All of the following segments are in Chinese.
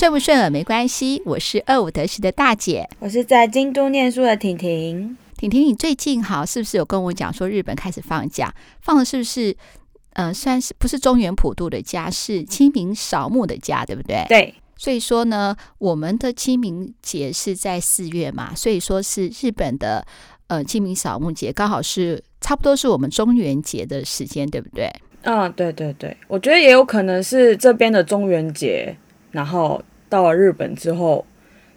顺不顺耳没关系，我是二五得十的大姐，我是在京都念书的婷婷。婷婷，你最近好是不是有跟我讲说日本开始放假？放的是不是？嗯、呃，算是不是中原普渡的假，是清明扫墓的假，对不对？对。所以说呢，我们的清明节是在四月嘛，所以说是日本的呃清明扫墓节，刚好是差不多是我们中元节的时间，对不对？嗯，对对对，我觉得也有可能是这边的中元节，然后到了日本之后，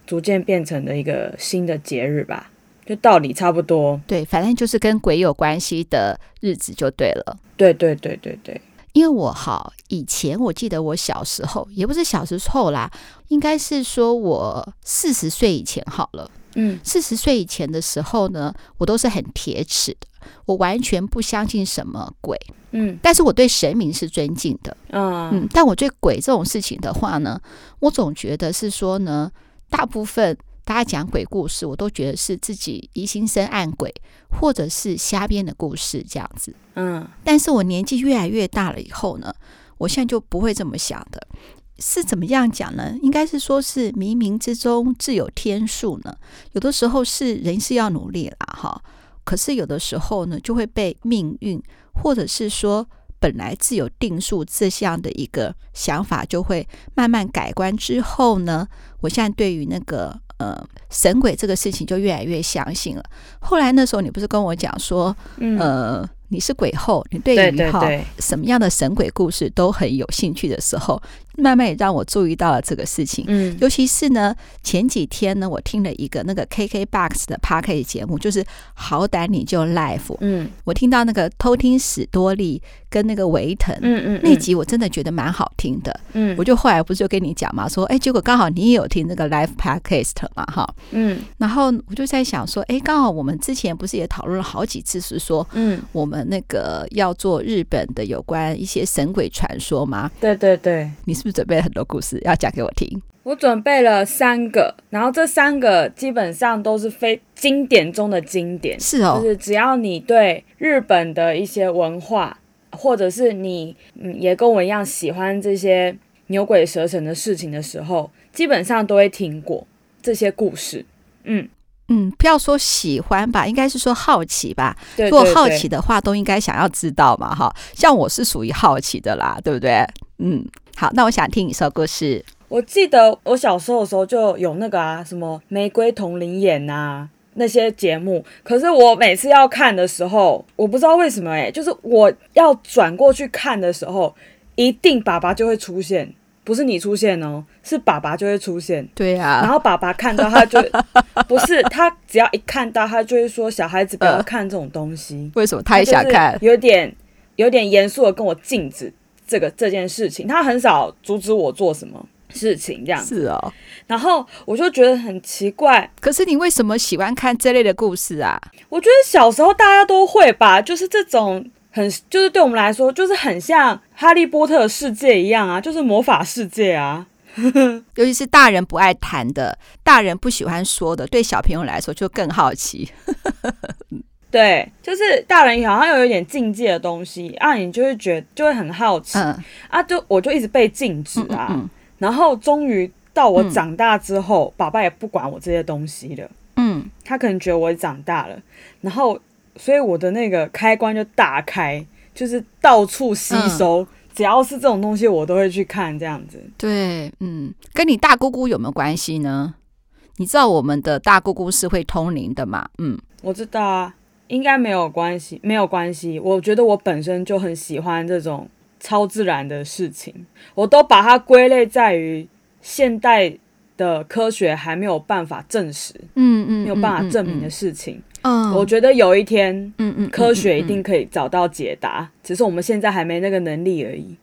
逐渐变成了一个新的节日吧，就道理差不多。对，反正就是跟鬼有关系的日子就对了。对对对对对，因为我好以前我记得我小时候，也不是小时候啦，应该是说我四十岁以前好了。嗯，四十岁以前的时候呢，我都是很铁齿的，我完全不相信什么鬼。嗯，但是我对神明是尊敬的。嗯嗯，但我对鬼这种事情的话呢，我总觉得是说呢，大部分大家讲鬼故事，我都觉得是自己疑心生暗鬼，或者是瞎编的故事这样子。嗯，但是我年纪越来越大了以后呢，我现在就不会这么想的。是怎么样讲呢？应该是说是冥冥之中自有天数呢。有的时候是人是要努力啦，哈。可是有的时候呢，就会被命运，或者是说本来自有定数这样的一个想法，就会慢慢改观之后呢，我现在对于那个呃神鬼这个事情就越来越相信了。后来那时候你不是跟我讲说，嗯、呃。你是鬼后，你对于哈什么样的神鬼故事都很有兴趣的时候，慢慢也让我注意到了这个事情。嗯，尤其是呢，前几天呢，我听了一个那个 KKBOX 的 Podcast 节目，就是好歹你就 Live。嗯，我听到那个偷听史多利跟那个维腾，嗯嗯，那集我真的觉得蛮好听的。嗯，我就后来不是就跟你讲嘛，说哎，结果刚好你也有听那个 Live Podcast 嘛，哈，嗯，然后我就在想说，哎，刚好我们之前不是也讨论了好几次，是说，嗯，我们。那个要做日本的有关一些神鬼传说吗？对对对，你是不是准备了很多故事要讲给我听？我准备了三个，然后这三个基本上都是非经典中的经典。是哦，就是只要你对日本的一些文化，或者是你嗯也跟我一样喜欢这些牛鬼蛇神的事情的时候，基本上都会听过这些故事。嗯。嗯，不要说喜欢吧，应该是说好奇吧。对对对，如果好奇的话，都应该想要知道嘛，哈。像我是属于好奇的啦，对不对？嗯，好，那我想听你说故事。我记得我小时候的时候就有那个啊，什么玫瑰瞳铃眼呐那些节目，可是我每次要看的时候，我不知道为什么哎、欸，就是我要转过去看的时候，一定爸爸就会出现。不是你出现哦，是爸爸就会出现。对呀、啊，然后爸爸看到他就不是他，只要一看到他就会说：“小孩子不要看这种东西。呃”为什么他也想看？有点有点严肃的跟我禁止这个这件事情。他很少阻止我做什么事情，这样是哦。然后我就觉得很奇怪。可是你为什么喜欢看这类的故事啊？我觉得小时候大家都会吧，就是这种。很就是对我们来说，就是很像哈利波特世界一样啊，就是魔法世界啊。尤其是大人不爱谈的，大人不喜欢说的，对小朋友来说就更好奇。对，就是大人好像又有点禁忌的东西啊，你就会觉得就会很好奇、嗯、啊，就我就一直被禁止啊。嗯嗯嗯，然后终于到我长大之后，嗯、爸爸也不管我这些东西了。嗯，他可能觉得我长大了，然后。所以我的那个开关就打开，就是到处吸收，嗯、只要是这种东西，我都会去看这样子。对，嗯，跟你大姑姑有没有关系呢？你知道我们的大姑姑是会通灵的嘛？嗯，我知道啊，应该没有关系，没有关系。我觉得我本身就很喜欢这种超自然的事情，我都把它归类在于现代的科学还没有办法证实，嗯嗯，没有办法证明的事情。嗯我觉得有一天，嗯嗯，科学一定可以找到解答，只是我们现在还没那个能力而已。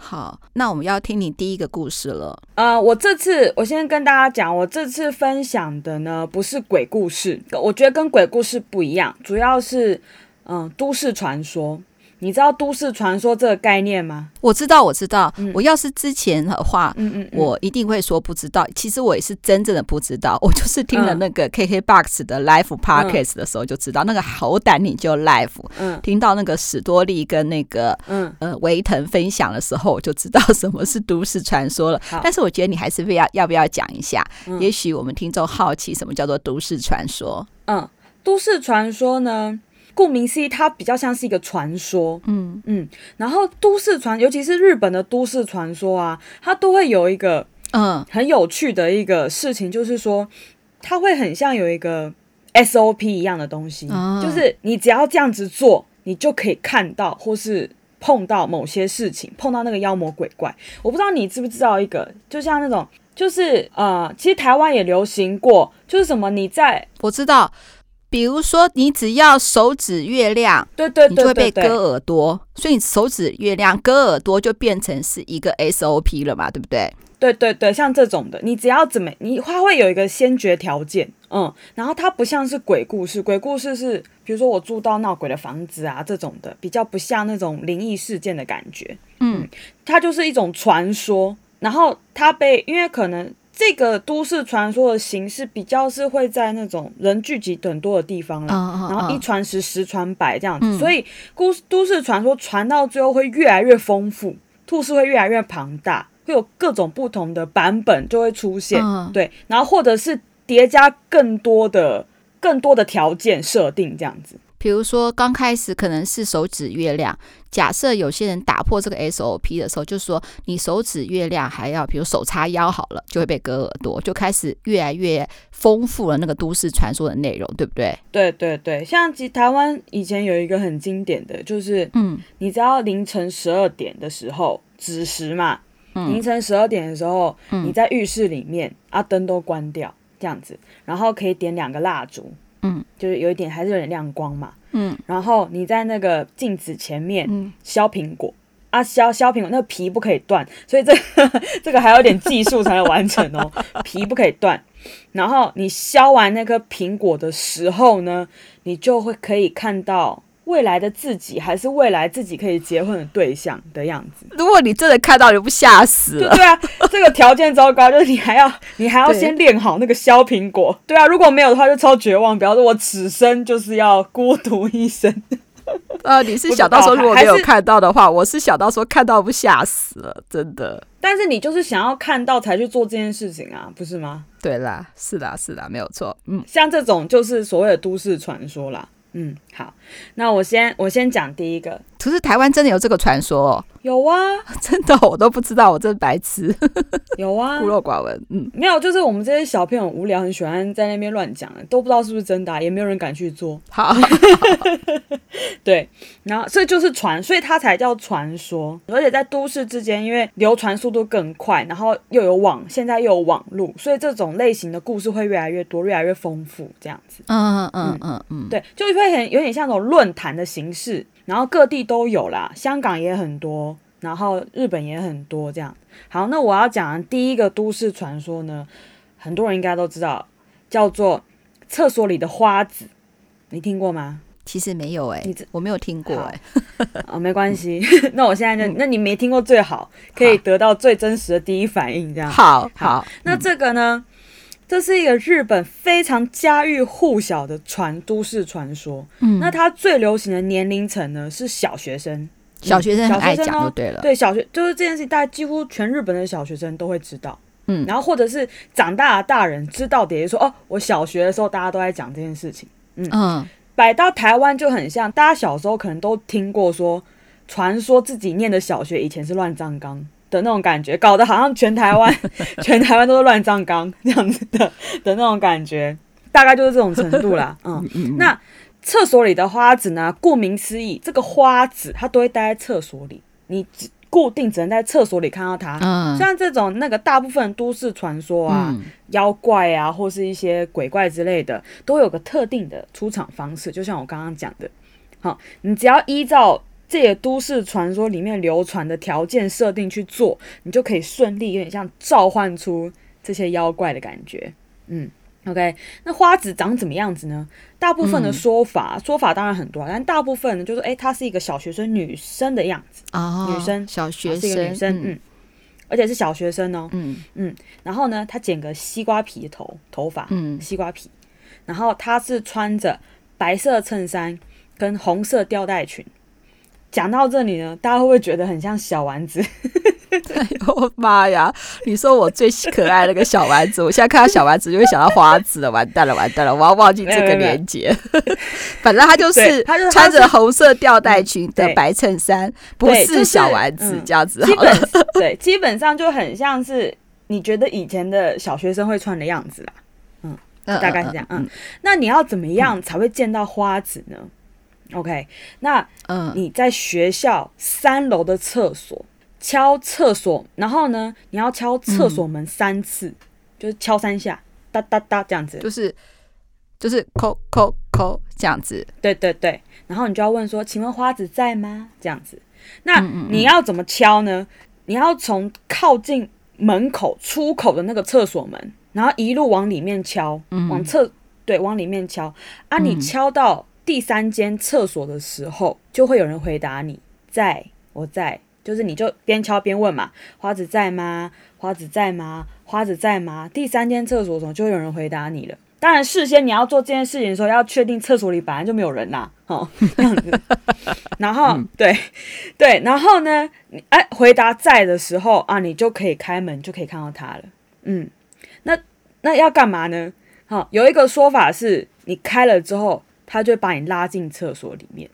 好，那我们要听你第一个故事了。呃，我这次我先跟大家讲，我这次分享的呢不是鬼故事，我觉得跟鬼故事不一样，主要是嗯都市传说。你知道都市传说这个概念吗？我知道，我知道。嗯、我要是之前的话，嗯嗯，嗯，我一定会说不知道。其实我也是真正的不知道。我就是听了那个 KKBOX 的 Live Podcast 的时候就知道，嗯、那个好胆你就 Live。嗯，听到那个史多利跟那个嗯呃维腾分享的时候，我就知道什么是都市传说了。但是我觉得你还是不要要不要讲一下？嗯、也许我们听众好奇什么叫做都市传说。嗯，都市传说呢？顾名思义，它比较像是一个传说，嗯嗯，然后都市传，尤其是日本的都市传说啊，它都会有一个嗯很有趣的一个事情，就是说它会很像有一个 SOP 一样的东西，嗯、就是你只要这样子做，你就可以看到或是碰到某些事情，碰到那个妖魔鬼怪。我不知道你知不知道一个，就像那种，就是呃，其实台湾也流行过，就是什么你在，我知道。比如说，你只要手指月亮，对对，对，对，对，你就会被割耳朵，所以你手指月亮割耳朵就变成是一个 SOP 了嘛，对不对？对对对，像这种的，你只要怎么，你它会有一个先决条件，嗯，然后它不像是鬼故事，鬼故事是比如说我住到闹鬼的房子啊这种的，比较不像那种灵异事件的感觉，嗯，它就是一种传说，然后它被因为可能。这个都市传说的形式比较是会在那种人聚集很多的地方了，然后一传十，十传百这样子，所以故都市传说传到最后会越来越丰富，故事会越来越庞大，会有各种不同的版本就会出现，对，然后或者是叠加更多的更多的条件设定这样子。比如说，刚开始可能是手指月亮。假设有些人打破这个 SOP 的时候，就是说你手指月亮还要，比如手叉腰好了，就会被割耳朵，就开始越来越丰富了那个都市传说的内容，对不对？对对对，像其实台湾以前有一个很经典的就是，嗯，你知道凌晨十二点的时候子时嘛，嗯、凌晨十二点的时候，嗯、你在浴室里面，啊灯都关掉这样子，然后可以点两个蜡烛。嗯，就是有一点还是有点亮光嘛。嗯，然后你在那个镜子前面削苹果、嗯、啊，削削苹果，那个皮不可以断，所以这个、这个还有点技术才能完成哦，皮不可以断。然后你削完那颗苹果的时候呢，你就会可以看到。未来的自己，还是未来自己可以结婚的对象的样子。如果你真的看到，你不吓死了？对啊，这个条件糟糕，就是你还要 你还要先练好那个削苹果。对，啊，如果没有的话，就超绝望。比方说，我此生就是要孤独一生。呃，你是想到说，如果没有看到的话，我是想到说看到不吓死了，真的。但是你就是想要看到才去做这件事情啊，不是吗？对啦，是啦，是啦，没有错。嗯，像这种就是所谓的都市传说啦。嗯，好，那我先我先讲第一个。可是台湾真的有这个传说哦？有啊，真的我都不知道，我真白痴。有啊，孤陋寡闻。嗯，没有，就是我们这些小朋友无聊，很喜欢在那边乱讲，都不知道是不是真的，也没有人敢去做。好，对，然后所以就是传，所以它才叫传说。而且在都市之间，因为流传速度更快，然后又有网，现在又有网络，所以这种类型的故事会越来越多，越来越丰富，这样子。嗯嗯嗯嗯嗯，对，就会很有点像那种论坛的形式。然后各地都有啦，香港也很多，然后日本也很多，这样。好，那我要讲的第一个都市传说呢，很多人应该都知道，叫做厕所里的花子，你听过吗？其实没有哎、欸，我没有听过哎、欸。哦，没关系，那我现在就，那你没听过最好，可以得到最真实的第一反应，这样。好好，好，那这个呢？这是一个日本非常家喻户晓的传都市传说。嗯，那它最流行的年龄层呢是小学生，小学生很爱讲就对了。对，小学就是这件事情，大概几乎全日本的小学生都会知道。嗯，然后或者是长大的大人知道的，也说哦，我小学的时候大家都在讲这件事情。嗯嗯，摆到台湾就很像，大家小时候可能都听过说，传说自己念的小学以前是乱葬岗。的那种感觉，搞得好像全台湾，全台湾都是乱葬岗这样子的的那种感觉，大概就是这种程度啦。嗯，那厕所里的花子呢？顾名思义，这个花子它都会待在厕所里，你只固定只能在厕所里看到它。嗯，像这种那个大部分都市传说啊，嗯、妖怪啊，或是一些鬼怪之类的，都有个特定的出场方式，就像我刚刚讲的。好，你只要依照。这些都市传说里面流传的条件设定去做，你就可以顺利有点像召唤出这些妖怪的感觉。嗯，OK，那花子长怎么样子呢？大部分的说法，嗯、说法当然很多，但大部分呢，就是哎，她是一个小学生女生的样子啊，哦、女生，小学生，是一个女生，嗯，嗯，而且是小学生哦，嗯嗯，然后呢，她剪个西瓜皮的头头发，嗯，西瓜皮，然后她是穿着白色衬衫跟红色吊带裙。讲到这里呢，大家会不会觉得很像小丸子？哎呦妈呀！你说我最可爱那个小丸子，我现在看到小丸子就会想到花子了，完蛋了，完蛋了，我要忘记这个连结。反正他就是穿着红色吊带裙的白衬衫，不是小丸子这样子好了。对，基本上就很像是你觉得以前的小学生会穿的样子啦。嗯，大概是这样。嗯，那你要怎么样才会见到花子呢？OK，那嗯，你在学校三楼的厕所敲厕所，然后呢，你要敲厕所门三次，嗯、就是敲三下，哒哒哒这样子，就是就是叩叩叩这样子，对对对，然后你就要问说，请问花子在吗？这样子，那你要怎么敲呢？你要从靠近门口出口的那个厕所门，然后一路往里面敲，嗯、往厕对往里面敲啊，你敲到。第三间厕所的时候，就会有人回答你，在，我在，就是你就边敲边问嘛，花子在吗？花子在吗？花子在吗？第三间厕所的时候就会有人回答你了。当然，事先你要做这件事情的时候，要确定厕所里本来就没有人啦，哦，这样子。然后，嗯、对，对，然后呢，你哎，回答在的时候啊，你就可以开门，就可以看到他了。嗯，那那要干嘛呢？好、哦，有一个说法是，你开了之后。他就会把你拉进厕所里面，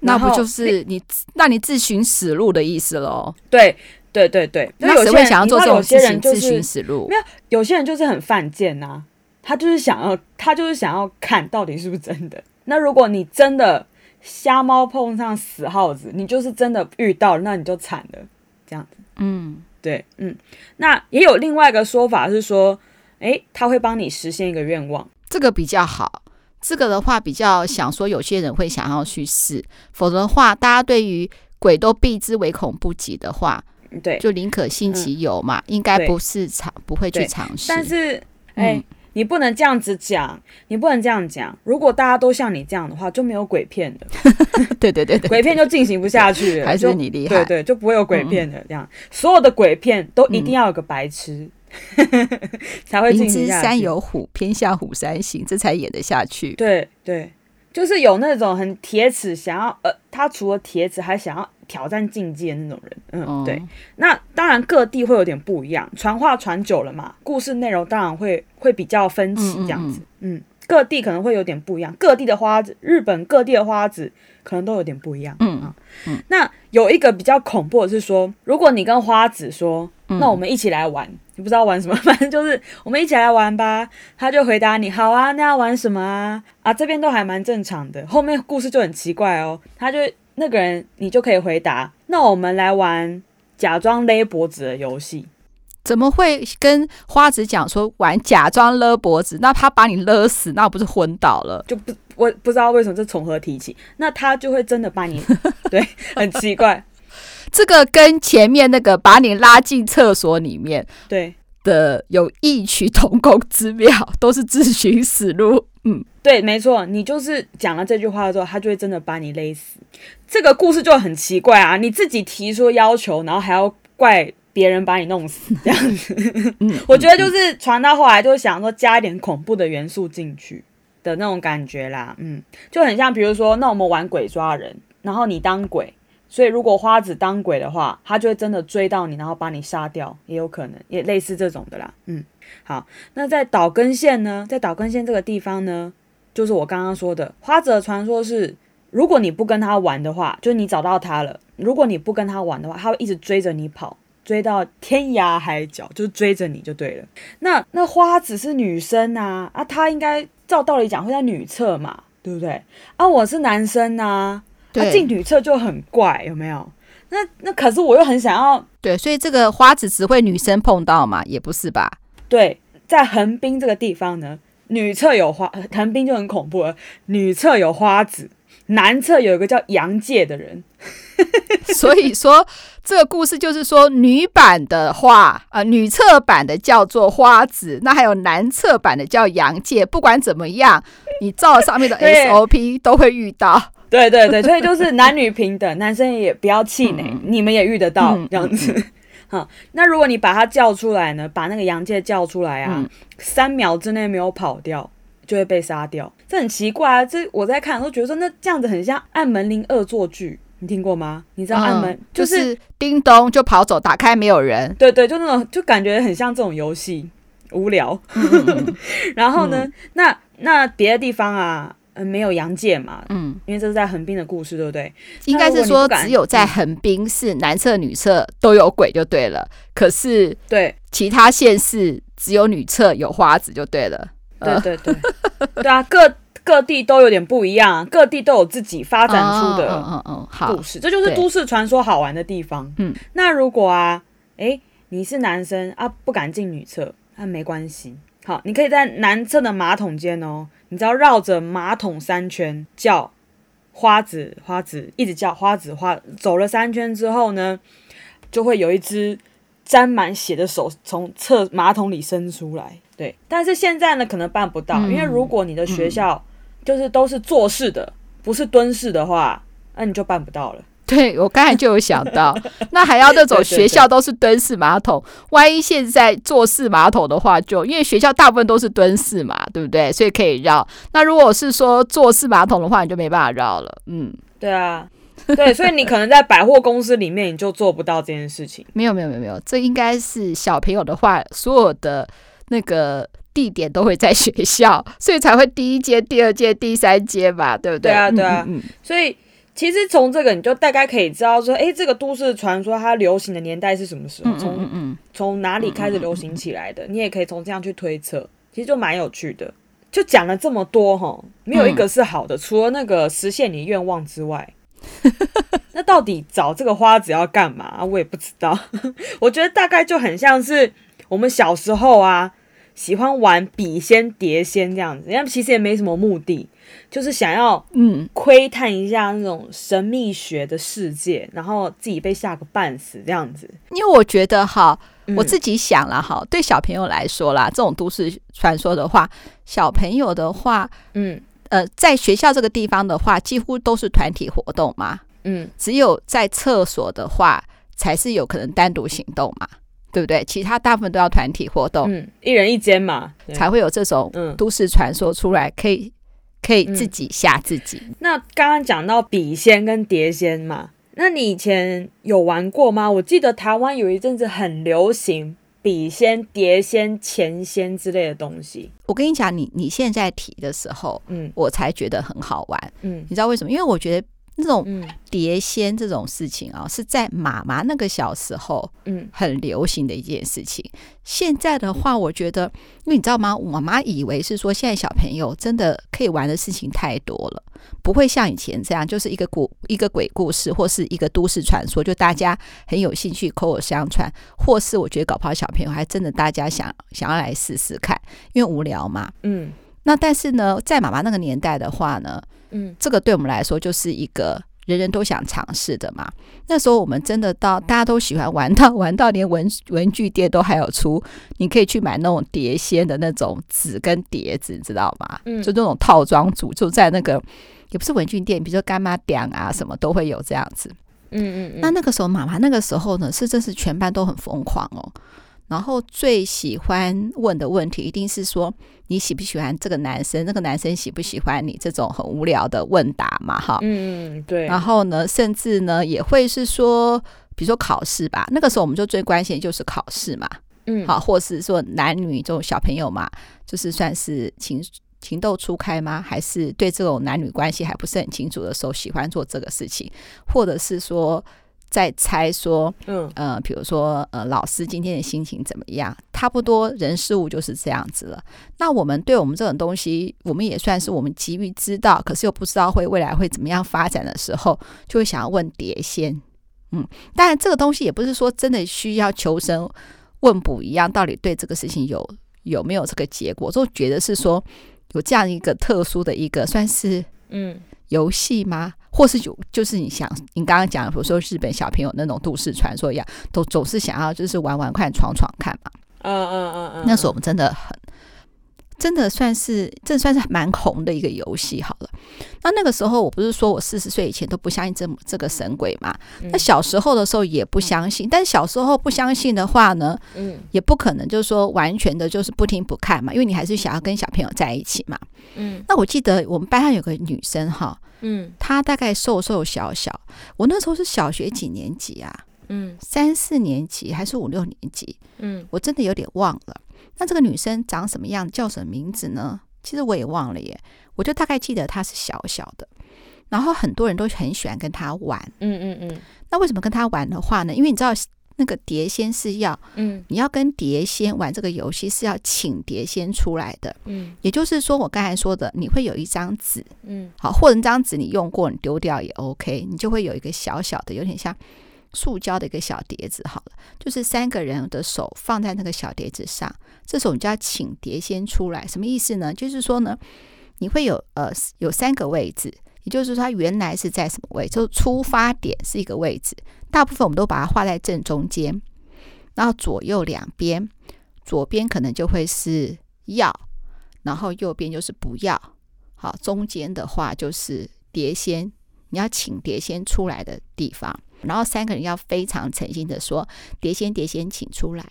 那不就是你那你自寻死路的意思喽？对对对对，那谁会想要做这种事情？自寻死路？没有，有些人就是很犯贱呐，他就是想要，他就是想要看到底是不是真的。那如果你真的瞎猫碰上死耗子，你就是真的遇到了，那你就惨了。这样子，嗯，对，嗯，那也有另外一个说法是说，诶，他会帮你实现一个愿望，这个比较好。这个的话比较想说，有些人会想要去试，否则的话，大家对于鬼都避之唯恐不及的话，对，就宁可信其有嘛，嗯、应该不是尝不会去尝试。但是，哎、嗯，你不能这样子讲，你不能这样讲。如果大家都像你这样的话，就没有鬼片的。对，对对对，鬼片就进行不下去了，还是你厉害。对对，就不会有鬼片的这样。嗯、所有的鬼片都一定要有个白痴。嗯 才会。明知山有虎，偏向虎山行，这才演得下去。对对，就是有那种很铁齿，想要呃，他除了铁齿，还想要挑战境界那种人。嗯，嗯对。那当然各地会有点不一样，传话传久了嘛，故事内容当然会会比较分歧这样子。嗯，嗯，嗯，各地可能会有点不一样，各地的花子，日本各地的花子可能都有点不一样。嗯嗯。嗯，那有一个比较恐怖的是说，如果你跟花子说，那我们一起来玩。你不知道玩什么，反正就是我们一起来玩吧。他就回答你：“好啊，那要玩什么啊？”啊，这边都还蛮正常的。后面故事就很奇怪哦。他就那个人，你就可以回答：“那我们来玩假装勒脖子的游戏。”怎么会跟花子讲说玩假装勒脖子？那他把你勒死，那不是昏倒了？就不，我不知道为什么这从何提起。那他就会真的把你，对，很奇怪。这个跟前面那个把你拉进厕所里面，对的有异曲同工之妙，都是自寻死路。嗯，对，没错，你就是讲了这句话之后，他就会真的把你勒死。这个故事就很奇怪啊！你自己提出要求，然后还要怪别人把你弄死，这样子。嗯，我觉得就是传到后来，就想说加一点恐怖的元素进去的那种感觉啦。嗯，就很像，比如说，那我们玩鬼抓人，然后你当鬼。所以，如果花子当鬼的话，他就会真的追到你，然后把你杀掉，也有可能，也类似这种的啦。嗯，好，那在岛根县呢，在岛根县这个地方呢，就是我刚刚说的花子的传说是，如果你不跟他玩的话，就是你找到他了，如果你不跟他玩的话，他会一直追着你跑，追到天涯海角，就是追着你就对了。那那花子是女生啊，啊，她应该照道理讲会在女厕嘛，对不对？啊，我是男生啊。他进女厕就很怪，有没有？那那可是我又很想要，对，所以这个花子只会女生碰到嘛，也不是吧？对，在横滨这个地方呢，女厕有花，横滨就很恐怖了。女厕有花子，男厕有一个叫杨介的人，所以说这个故事就是说，女版的话，呃，女侧版的叫做花子，那还有男侧版的叫杨介。不管怎么样，你照上面的 SOP 都会遇到。对对对，所以就是男女平等，男生也不要气馁，嗯、你们也遇得到、嗯、这样子。好，那如果你把他叫出来呢，把那个杨介叫出来啊，嗯、三秒之内没有跑掉，就会被杀掉。这很奇怪啊！这我在看都觉得说，那这样子很像按门铃恶作剧，你听过吗？你知道按门、嗯、就是、就是、叮咚就跑走，打开没有人。对对，就那种就感觉很像这种游戏无聊。嗯、然后呢，嗯、那那别的地方啊，嗯，没有阳界嘛，嗯，因为这是在横滨的故事，对不对？应该是说只有在横滨是男厕女厕都有鬼就对了，可是对其他县市只有女厕有花子就对了。对对对，对啊，各各地都有点不一样，各地都有自己发展出的嗯嗯好故事，这就是都市传说好玩的地方。嗯，那如果啊，哎，你是男生啊，不敢进女厕，那没关系，好，你可以在男厕的马桶间哦，你只要绕着马桶三圈叫花子花子，一直叫花子花，走了三圈之后呢，就会有一只沾满血的手从厕马桶里伸出来。对，但是现在呢，可能办不到，因为如果你的学校就是都是坐式的，嗯、不是蹲式的话，那你就办不到了。对，我刚才就有想到，那还要那种学校都是蹲式马桶，万一现在坐式马桶的话就，就因为学校大部分都是蹲式嘛，对不对？所以可以绕。那如果是说坐式马桶的话，你就没办法绕了。嗯，对啊，对，所以你可能在百货公司里面你就做不到这件事情。没有，没有，没有，没有，这应该是小朋友的话，所有的。那个地点都会在学校，所以才会第一阶、第二阶、第三阶吧，对不对？对啊，对啊。嗯嗯、所以其实从这个你就大概可以知道说，哎，这个都市传说它流行的年代是什么时候？从嗯，嗯从哪里开始流行起来的？你也可以从这样去推测，其实就蛮有趣的。就讲了这么多哈，没有一个是好的，嗯、除了那个实现你愿望之外，那到底找这个花子要干嘛？我也不知道。我觉得大概就很像是我们小时候啊。喜欢玩笔仙碟仙这样子，因为其实也没什么目的，就是想要嗯。窥探一下那种神秘学的世界，然后自己被吓个半死这样子。因为我觉得哈，我自己想了哈，嗯、对小朋友来说啦，这种都市传说的话，小朋友的话，嗯。呃，在学校这个地方的话，几乎都是团体活动嘛，嗯，只有在厕所的话，才是有可能单独行动嘛。对不对？其他大部分都要团体活动，嗯，一人一间嘛，才会有这种都市传说出来，可以可以自己吓自己。嗯、那刚刚讲到笔仙跟碟仙嘛，那你以前有玩过吗？我记得台湾有一阵子很流行笔仙、碟仙、钱仙之类的东西。我跟你讲，你你现在提的时候，嗯，我才觉得很好玩，嗯，你知道为什么？因为我觉得。这种碟仙这种事情啊，是在妈妈那个小时候，嗯，很流行的一件事情。现在的话，我觉得，因为你知道吗？我妈妈以为是说，现在小朋友真的可以玩的事情太多了，不会像以前这样，就是一个故一个鬼故事，或是一个都市传说，就大家很有兴趣口口相传，或是我觉得搞不好小朋友还真的大家想想要来试试看，因为无聊嘛，嗯。那但是呢，在妈妈那个年代的话呢，嗯，这个对我们来说就是一个人人都想尝试的嘛。那时候我们真的到大家都喜欢玩到 玩到连文文具店都还有出，你可以去买那种碟仙的那种纸跟碟子，你知道吗？嗯，就那种套装组，就在那个也不是文具店，比如说干妈店啊什么都会有这样子。嗯嗯嗯。那那个时候妈妈那个时候呢，是真是全班都很疯狂哦。然后最喜欢问的问题一定是说，你喜不喜欢这个男生？那个男生喜不喜欢你？这种很无聊的问答嘛，哈。嗯，对。然后呢，甚至呢也会是说，比如说考试吧。那个时候我们就最关心的就是考试嘛。嗯。好，或是说男女这种小朋友嘛，就是算是情情窦初开吗？还是对这种男女关系还不是很清楚的时候，喜欢做这个事情，或者是说。在猜说，嗯呃，比如说呃，老师今天的心情怎么样？差不多人事物就是这样子了。那我们对我们这种东西，我们也算是我们急于知道，可是又不知道会未来会怎么样发展的时候，就会想要问碟仙。嗯，当然这个东西也不是说真的需要求神问卜一样，到底对这个事情有有没有这个结果？就觉得是说有这样一个特殊的一个算是嗯。游戏吗？或是有就是你想你刚刚讲的，比如说日本小朋友那种都市传说一样，都总是想要就是玩玩看、闯闯看嘛。嗯嗯嗯嗯。那时候我们真的很。真的算是，这算是蛮红的一个游戏。好了，那那个时候我不是说我四十岁以前都不相信这这个神鬼嘛？那小时候的时候也不相信，但是小时候不相信的话呢，嗯，也不可能就是说完全的就是不听不看嘛，因为你还是想要跟小朋友在一起嘛。嗯，那我记得我们班上有个女生哈，嗯，她大概瘦瘦小小，我那时候是小学几年级啊？嗯，三四年级还是五六年级？嗯，我真的有点忘了。那这个女生长什么样，叫什么名字呢？其实我也忘了耶，我就大概记得她是小小的，然后很多人都很喜欢跟她玩。嗯嗯嗯。那为什么跟她玩的话呢？因为你知道那个碟仙是要，嗯，你要跟碟仙玩这个游戏是要请碟仙出来的。嗯，也就是说我刚才说的，你会有一张纸，嗯，好，或者那张纸你用过你丢掉也 OK，你就会有一个小小的，有点像。塑胶的一个小碟子，好了，就是三个人的手放在那个小碟子上，这时候你就要请碟仙出来，什么意思呢？就是说呢，你会有呃有三个位置，也就是说它原来是在什么位置？就出发点是一个位置，大部分我们都把它画在正中间，然后左右两边，左边可能就会是要，然后右边就是不要，好，中间的话就是碟仙，你要请碟仙出来的地方。然后三个人要非常诚心的说：“碟仙，碟仙，请出来。”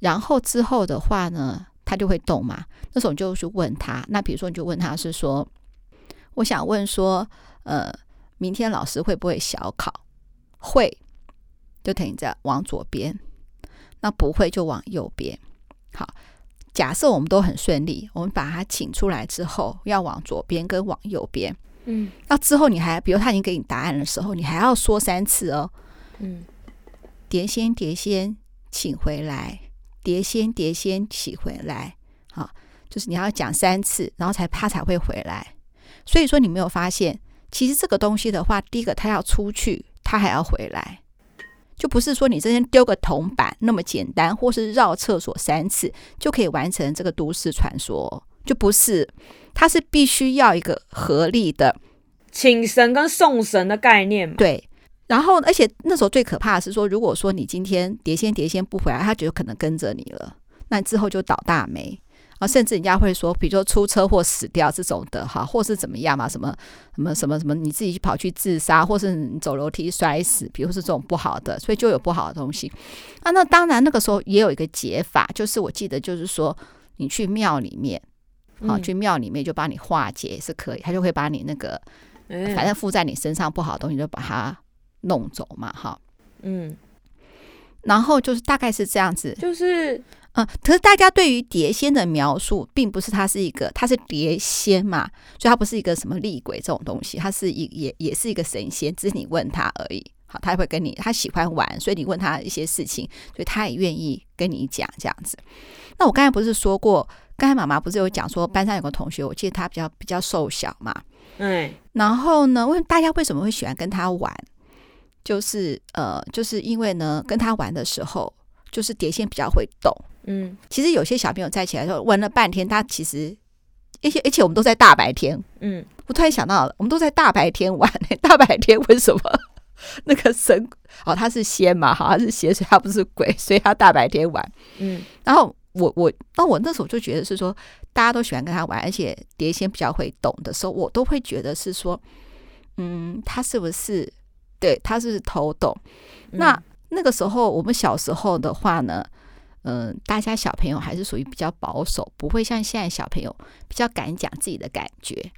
然后之后的话呢，他就会动嘛。那时候你就去问他。那比如说，你就问他是说：“我想问说，呃，明天老师会不会小考？会，就停着往左边；那不会就往右边。好，假设我们都很顺利，我们把他请出来之后，要往左边跟往右边。”嗯，那之后你还，比如他已经给你答案的时候，你还要说三次哦。嗯，碟仙，碟仙，请回来。碟仙，碟仙，起回来。好，就是你要讲三次，然后才他才会回来。所以说，你没有发现，其实这个东西的话，第一个他要出去，他还要回来，就不是说你这边丢个铜板那么简单，或是绕厕所三次就可以完成这个都市传说。就不是，它是必须要一个合力的请神跟送神的概念。对，然后而且那时候最可怕的是说，如果说你今天碟仙碟仙不回来，他就有可能跟着你了，那之后就倒大霉啊！甚至人家会说，比如说出车祸死掉这种的哈，或是怎么样嘛，什么什么什么什么，你自己跑去自杀，或是你走楼梯摔死，比如是这种不好的，所以就有不好的东西啊。那当然那个时候也有一个解法，就是我记得就是说，你去庙里面。好，去庙里面就帮你化解也是可以，他就会把你那个，反正附在你身上不好的东西就把它弄走嘛，哈，嗯，然后就是大概是这样子，就是，嗯，可是大家对于碟仙的描述，并不是它是一个，它是碟仙嘛，所以它不是一个什么厉鬼这种东西，它是一也也是一个神仙，只是你问他而已，好，他会跟你，他喜欢玩，所以你问他一些事情，所以他也愿意跟你讲这样子。那我刚才不是说过？刚才妈妈不是有讲说，班上有个同学，我记得他比较比较瘦小嘛，嗯，然后呢，问大家为什么会喜欢跟他玩？就是呃，就是因为呢，跟他玩的时候，就是碟仙比较会动，嗯，其实有些小朋友在一起来说玩了半天，他其实，而且而且我们都在大白天，嗯，我突然想到了，我们都在大白天玩，大白天为什么那个神哦，他是仙嘛，哈，他是邪，所以他不是鬼，所以他大白天玩，嗯，然后。我我那我那时候就觉得是说，大家都喜欢跟他玩，而且碟仙比较会懂的时候，我都会觉得是说，嗯，他是不是对他是头动？嗯、那那个时候我们小时候的话呢，嗯、呃，大家小朋友还是属于比较保守，不会像现在小朋友比较敢讲自己的感觉。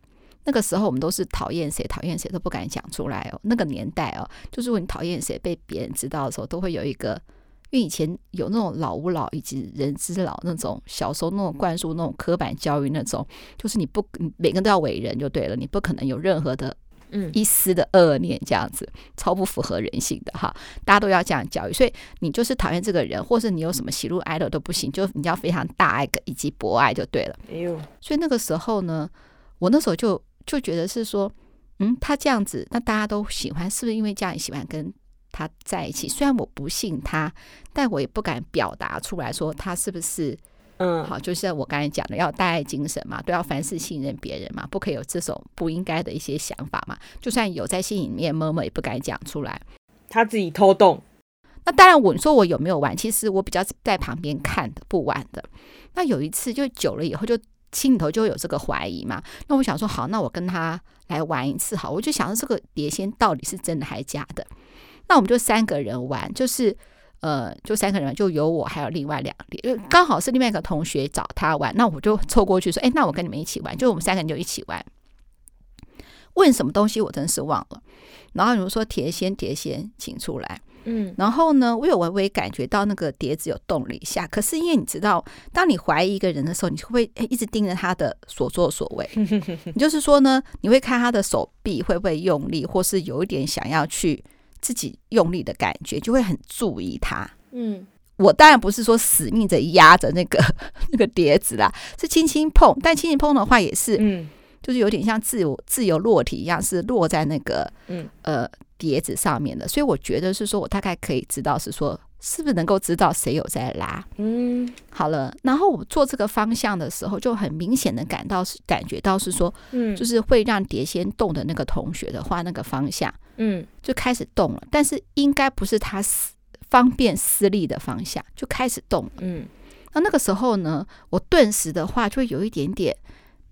那个时候我们都是讨厌谁讨厌谁都不敢讲出来哦。那个年代哦，就是如果你讨厌谁被别人知道的时候，都会有一个。因为以前有那种老吾老以及人之老那种小时候那种灌输那种刻板教育那种，就是你不每个人都要伟人就对了，你不可能有任何的嗯一丝的恶念这样子，超不符合人性的哈。大家都要这样教育，所以你就是讨厌这个人，或是你有什么喜怒哀乐都不行，就你要非常大爱以及博爱就对了。哎呦，所以那个时候呢，我那时候就就觉得是说，嗯，他这样子，那大家都喜欢，是不是因为这样喜欢跟？他在一起，虽然我不信他，但我也不敢表达出来说他是不是嗯，好，就是我刚才讲的，要大爱精神嘛，都要凡事信任别人嘛，不可以有这种不应该的一些想法嘛。就算有在心里面默默也不敢讲出来。他自己偷动。那当然，我说我有没有玩？其实我比较在旁边看的，不玩的。那有一次就久了以后，就心里头就有这个怀疑嘛。那我想说，好，那我跟他来玩一次好。我就想说，这个碟仙到底是真的还是假的？那我们就三个人玩，就是呃，就三个人，就有我还有另外两个，刚好是另外一个同学找他玩，那我就凑过去说，哎，那我跟你们一起玩，就我们三个人就一起玩。问什么东西我真是忘了。然后你们说碟仙，碟仙，请出来。嗯，然后呢，我有微微感觉到那个碟子有动了一下。可是因为你知道，当你怀疑一个人的时候，你会一直盯着他的所作所为？你就是说呢，你会看他的手臂会不会用力，或是有一点想要去自己用力的感觉，就会很注意它。嗯，我当然不是说死命的压着那个 那个碟子啦，是轻轻碰。但轻轻碰的话，也是嗯。就是有点像自由自由落体一样，是落在那个嗯呃碟子上面的，所以我觉得是说，我大概可以知道是说，是不是能够知道谁有在拉。嗯，好了，然后我做这个方向的时候，就很明显的感到是感觉到是说，嗯，就是会让碟仙动的那个同学的话，那个方向，嗯，就开始动了，但是应该不是他私方便私利的方向，就开始动了。嗯，那那个时候呢，我顿时的话就会有一点点。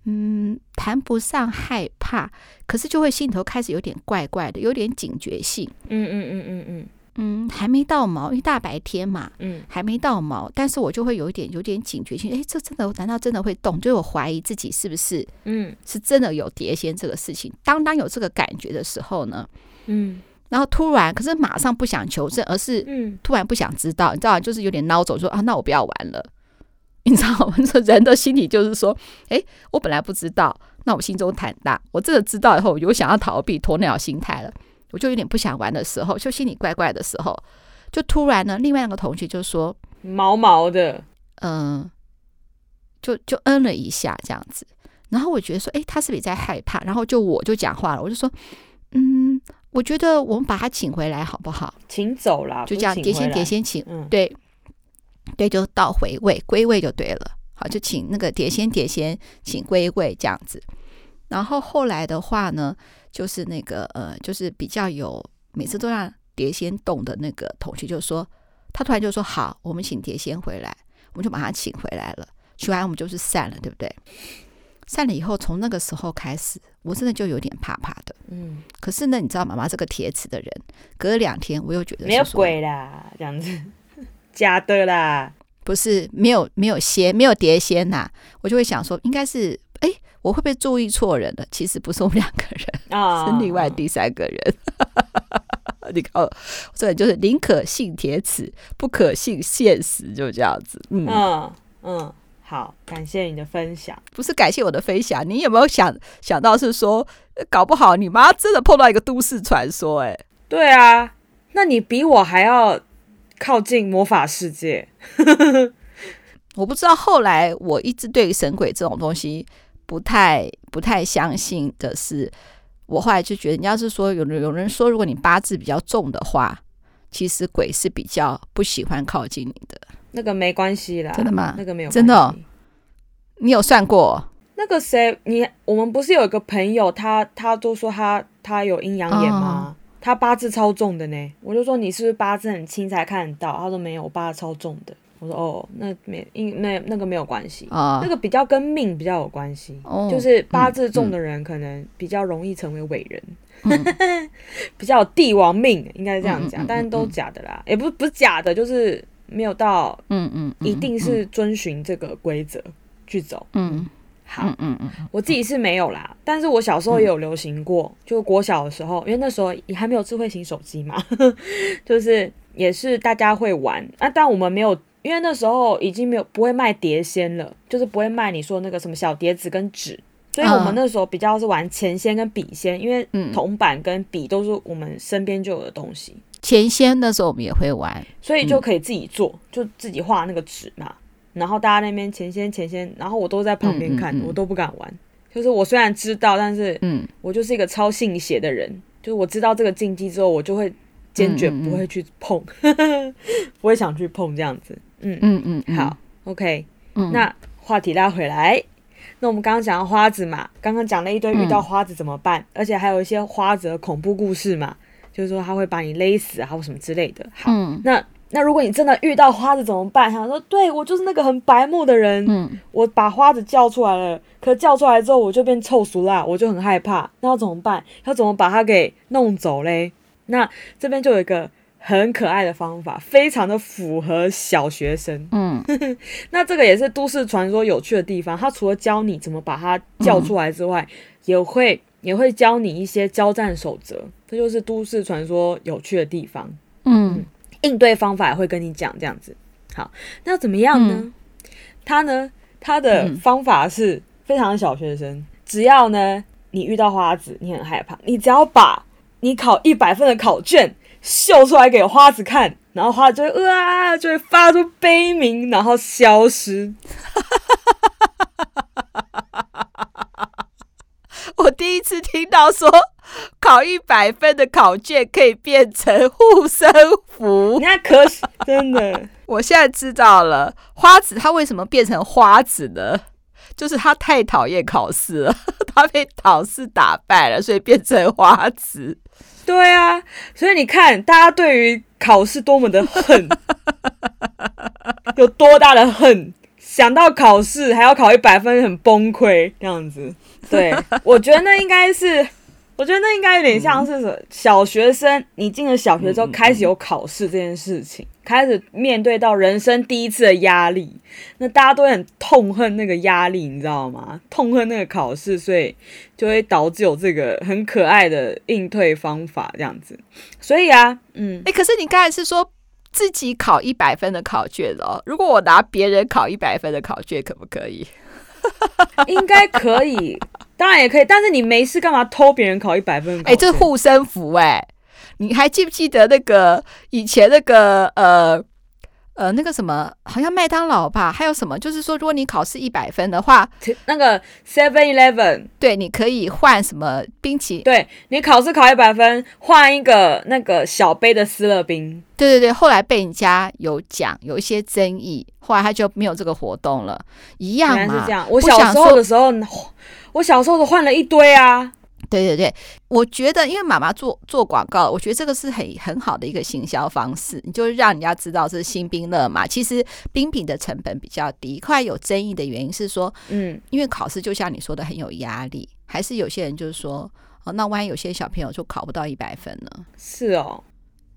嗯，谈不上害怕，可是就会心里头开始有点怪怪的，有点警觉性。嗯嗯嗯嗯嗯嗯，还没到毛，因为大白天嘛，嗯，还没到毛，但是我就会有一点有点警觉性。哎，这真的，难道真的会动？就我怀疑自己是不是，嗯，是真的有碟仙这个事情。当当有这个感觉的时候呢，嗯，然后突然，可是马上不想求证，而是，嗯，突然不想知道，你知道，就是有点孬走，说啊，那我不要玩了。你知道吗？这人的心理就是说，哎，我本来不知道，那我心中坦荡。我真的知道以后，我有想要逃避、鸵鸟心态了。我就有点不想玩的时候，就心里怪怪的时候，就突然呢，另外两个同学就说毛毛的，嗯，就就嗯了一下这样子。然后我觉得说，哎，他是不是在害怕？然后就我就讲话了，我就说，嗯，我觉得我们把他请回来好不好？请走了，就这样，碟仙碟仙请，嗯，对。对，就到回位归位就对了。好，就请那个碟仙碟仙请归位这样子。然后后来的话呢，就是那个呃，就是比较有每次都让碟仙动的那个同学，就说他突然就说好，我们请碟仙回来，我们就把他请回来了。请完我们就是散了，对不对？散了以后，从那个时候开始，我真的就有点怕怕的。嗯。可是呢，你知道妈妈这个铁齿的人，隔了两天我又觉得没有鬼啦，这样子。假的啦，不是没有没有仙没有碟仙呐、啊，我就会想说，应该是哎，我会不会注意错人了？其实不是我们两个人 啊，是另外第三个人。哦、你看，所以就是宁可信铁齿，不可信现实，就这样子。嗯嗯，嗯，好，感谢你的分享。不是感谢我的分享，你有没有想想到是说，搞不好你妈真的碰到一个都市传说？哎，对啊，那你比我还要。靠近魔法世界，我不知道。后来我一直对神鬼这种东西不太不太相信的是，我后来就觉得，你要是说有人有人说，如果你八字比较重的话，其实鬼是比较不喜欢靠近你的。那个没关系啦，真的吗？那个没有，真的哦？你有算过？那个谁，你我们不是有一个朋友，他他都说他他有阴阳眼吗？哦他八字超重的呢，我就说你是不是八字很轻才看得到？他说没有，我八字超重的。我说哦，那没因那那个没有关系。啊，那个比较跟命比较有关系，哦、就是八字重的人可能比较容易成为伟人，嗯、比较有帝王命，应该是这样讲，嗯、但是都假的啦，嗯、也不不是假的，就是没有到嗯嗯，一定是遵循这个规则去走，嗯。好，嗯嗯嗯，我自己是没有啦，但是我小时候也有流行过，嗯、就国小的时候，因为那时候也还没有智慧型手机嘛，就是也是大家会玩啊，但我们没有，因为那时候已经没有不会卖碟仙了，就是不会卖你说那个什么小碟子跟纸，所以我们那时候比较是玩钱仙跟笔仙，因为铜板跟笔都是我们身边就有的东西。钱仙那时候我们也会玩，所以就可以自己做，嗯、就自己画那个纸嘛。然后大家那边钱仙钱仙，然后我都在旁边看，嗯嗯嗯、我都不敢玩。就是我虽然知道，但是嗯，我就是一个超信邪的人。就是我知道这个禁忌之后，我就会坚决不会去碰，不会想去碰这样子。嗯嗯嗯，好，OK。嗯，那话题拉回来，那我们刚刚讲到花子嘛，刚刚讲了一堆遇到花子怎么办，嗯、而且还有一些花子的恐怖故事嘛，就是说他会把你勒死啊，或什么之类的。好，嗯、那那如果你真的遇到花子怎么办？想说，对我就是那个很白目的人，嗯，我把花子叫出来了，可叫出来之后我就变臭俗辣，我就很害怕，那要怎么办？要怎么把他给弄走嘞？那这边就有一个。很可爱的方法，非常的符合小学生。嗯，那这个也是都市传说有趣的地方。他除了教你怎么把它叫出来之外，嗯、也会也会教你一些交战守则。这就是都市传说有趣的地方。嗯，嗯，应对方法也会跟你讲这样子。好，那怎么样呢？嗯、他呢，他的方法是非常小学生。嗯、只要呢，你遇到花子，你很害怕，你只要把你考一百分的考卷。秀出来给花子看，然后花子就会哇，就会发出悲鸣，然后消失。我第一次听到说考一百分的考卷可以变成护身符，你看可是，真的。我现在知道了，花子他为什么变成花子呢？就是他太讨厌考试了，他被考试打败了，所以变成花子。对啊，所以你看，大家对于考试多么的恨，有多大的恨，想到考试还要考一百分，很崩溃这样子。对，我觉得那应该是。我觉得那应该有点像是小学生，你进了小学之后开始有考试这件事情，开始面对到人生第一次的压力，那大家都很痛恨那个压力，你知道吗？痛恨那个考试，所以就会导致有这个很可爱的应对方法这样子。所以啊，嗯，哎，可是你刚才是说自己考一百分的考卷哦，如果我拿别人考一百分的考卷，可不可以？应该可以。当然也可以，但是你没事干嘛偷别人考一百分？哎、欸，这护身符哎，你还记不记得那个以前那个呃呃那个什么，好像麦当劳吧？还有什么？就是说，如果你考试一百分的话，那个 Seven Eleven，对，你可以换什么冰淇淋？对，你考试考一百分，换一个那个小杯的思乐冰。对对对，后来被人家有讲，有一些争议，后来他就没有这个活动了。一样嘛，是这样。我小时候的时候。我小时候都换了一堆啊！对对对，我觉得因为妈妈做做广告，我觉得这个是很很好的一个行销方式，你就让人家知道是新冰乐嘛。其实冰品的成本比较低。后来有争议的原因是说，嗯，因为考试就像你说的很有压力，还是有些人就是说，哦，那万一有些小朋友就考不到一百分呢？是哦，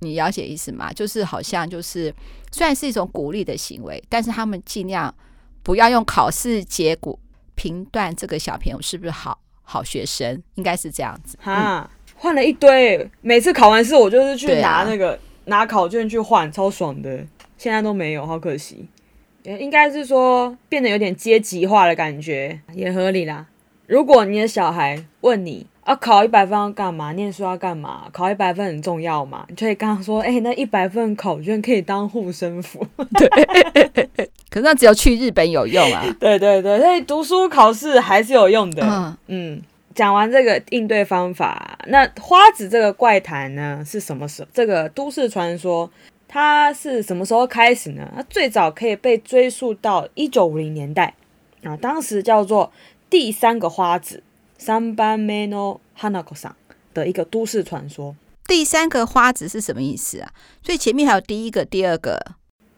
你了解意思吗？就是好像就是虽然是一种鼓励的行为，但是他们尽量不要用考试结果。评断这个小朋友是不是好好学生，应该是这样子。哈，换了一堆，每次考完试我就是去拿那个、啊、拿考卷去换，超爽的。现在都没有，好可惜。应该是说变得有点阶级化的感觉，也合理啦。如果你的小孩问你，啊，考一百分要干嘛？念书要干嘛？考一百分很重要嘛？你就可以跟他说，哎、欸，那一百分考卷可以当护身符。对，可是那只有去日本有用啊。对对对，所以读书考试还是有用的。嗯嗯，讲完这个应对方法，那花子这个怪谈呢是什么时候？这个都市传说它是什么时候开始呢？它最早可以被追溯到一九五零年代啊，当时叫做第三个花子。三番目の花子さん的一个都市传说。第三个花子是什么意思啊？所以前面还有第一个、第二个。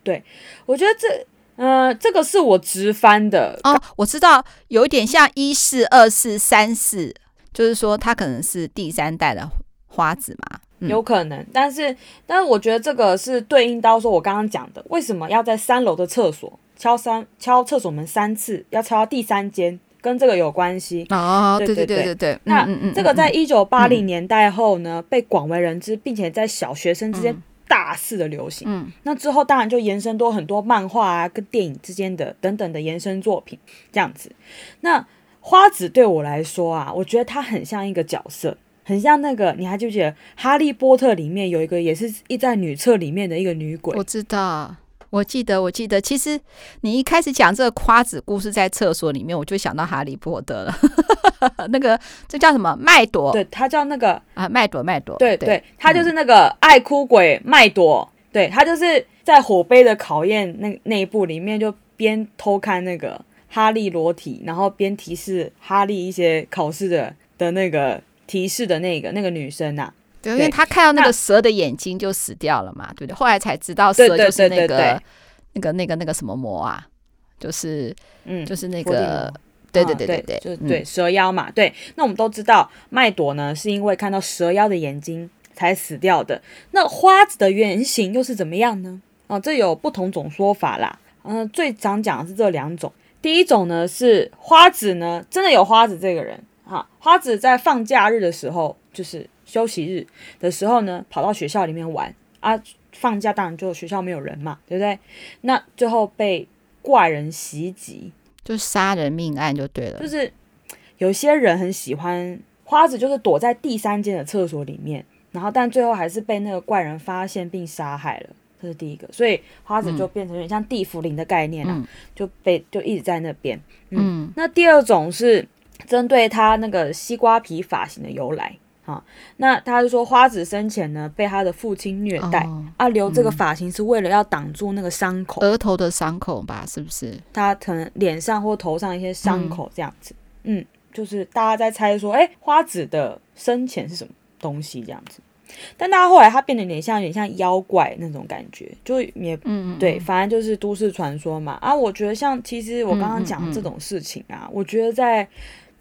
对，我觉得这， 呃，这个是我直翻的哦。我知道有一点像一四、二四、三四，就是说它可能是第三代的花子嘛。嗯、有可能，但是，但是我觉得这个是对应到说我刚刚讲的，为什么要在三楼的厕所敲三敲厕所门三次，要敲到第三间？跟这个有关系哦，对对对对对。那这个在一九八零年代后呢，被广为人知，并且在小学生之间大肆的流行。嗯，那之后当然就延伸多很多漫画啊，跟电影之间的等等的延伸作品这样子。那花子对我来说啊，我觉得他很像一个角色，很像那个你还记不记得《哈利波特》里面有一个也是一在女厕里面的一个女鬼？我知道。我记得，我记得，其实你一开始讲这个夸子故事在厕所里面，我就想到哈利波特了。那个这叫什么？麦朵？对，他叫那个啊，麦朵，麦朵。对对，他就是那个爱哭鬼麦朵。对，他就是在火杯的考验那那一部里面就边偷看那个哈利裸体，然后边提示哈利一些考试的的那个提示的那个那个女生呐、啊。对，因为他看到那个蛇的眼睛就死掉了嘛，对不对？后来才知道蛇就是那个那个那个那个什么魔啊，就是嗯，就是那个对对对对对，就是对蛇妖嘛。对，那我们都知道麦朵呢是因为看到蛇妖的眼睛才死掉的。那花子的原型又是怎么样呢？啊，这有不同种说法啦。嗯，最常讲的是这两种。第一种呢是花子呢真的有花子这个人哈，花子在放假日的时候就是。休息日的时候呢，跑到学校里面玩啊。放假当然就学校没有人嘛，对不对？那最后被怪人袭击，就杀人命案就对了。就是有些人很喜欢花子，就是躲在第三间的厕所里面，然后但最后还是被那个怪人发现并杀害了。这是第一个，所以花子就变成有点像地缚灵的概念了，嗯、就被就一直在那边。嗯，嗯那第二种是针对他那个西瓜皮发型的由来。好，那他就说花子生前呢被他的父亲虐待，哦、啊，留这个发型是为了要挡住那个伤口，额头的伤口吧？是不是？他可能脸上或头上一些伤口这样子，嗯，嗯，就是大家在猜说，哎、欸，花子的生前是什么东西这样子？但大家后来他变得有点像，有点像妖怪那种感觉，就也，嗯，对，反正就是都市传说嘛。啊，我觉得像其实我刚刚讲这种事情啊，嗯嗯嗯我觉得在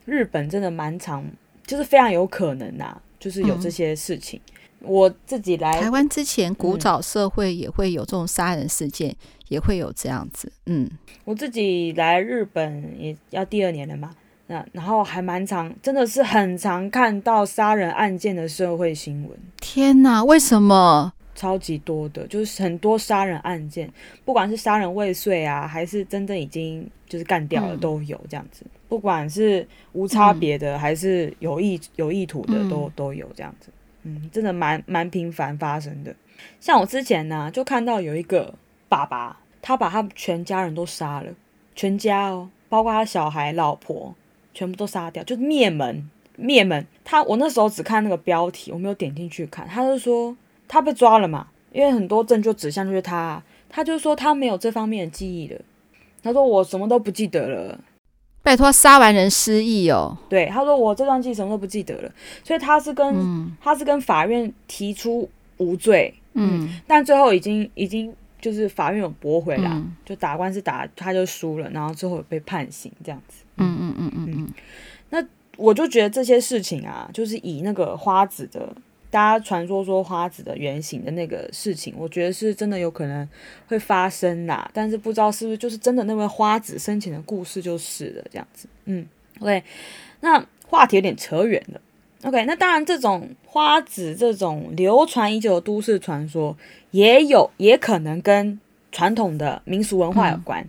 日本真的蛮常。就是非常有可能呐、啊，就是有这些事情。嗯、我自己来台湾之前，古早社会也会有这种杀人事件，嗯、也会有这样子。嗯，我自己来日本也要第二年了嘛，那然后还蛮常，真的是很常看到杀人案件的社会新闻。天哪，为什么？超级多的，就是很多杀人案件，不管是杀人未遂啊，还是真正已经就是干掉了，都有这样子。嗯不管是无差别的，还是有意有意图的，都都有这样子。嗯，真的蛮蛮频繁发生的。像我之前呢，就看到有一个爸爸，他把他全家人都杀了，全家哦，包括他小孩、老婆，全部都杀掉，就是灭门灭门。他我那时候只看那个标题，我没有点进去看。他就说他被抓了嘛，因为很多证据指向就是他，他就说他没有这方面的记忆了。他说我什么都不记得了。拜托，杀完人失忆哦。对，他说我这段记忆什么都不记得了，所以他是跟、嗯、他是跟法院提出无罪，嗯，嗯，但最后已经已经就是法院有驳回了，嗯、就打官司打他就输了，然后最后被判刑这样子。嗯嗯嗯嗯嗯。那我就觉得这些事情啊，就是以那个花子的。大家传说说花子的原型的那个事情，我觉得是真的有可能会发生啦，但是不知道是不是就是真的那位花子生前的故事就是了这样子。嗯，OK，那话题有点扯远了。OK，那当然这种花子这种流传已久的都市传说，也有也可能跟传统的民俗文化有关。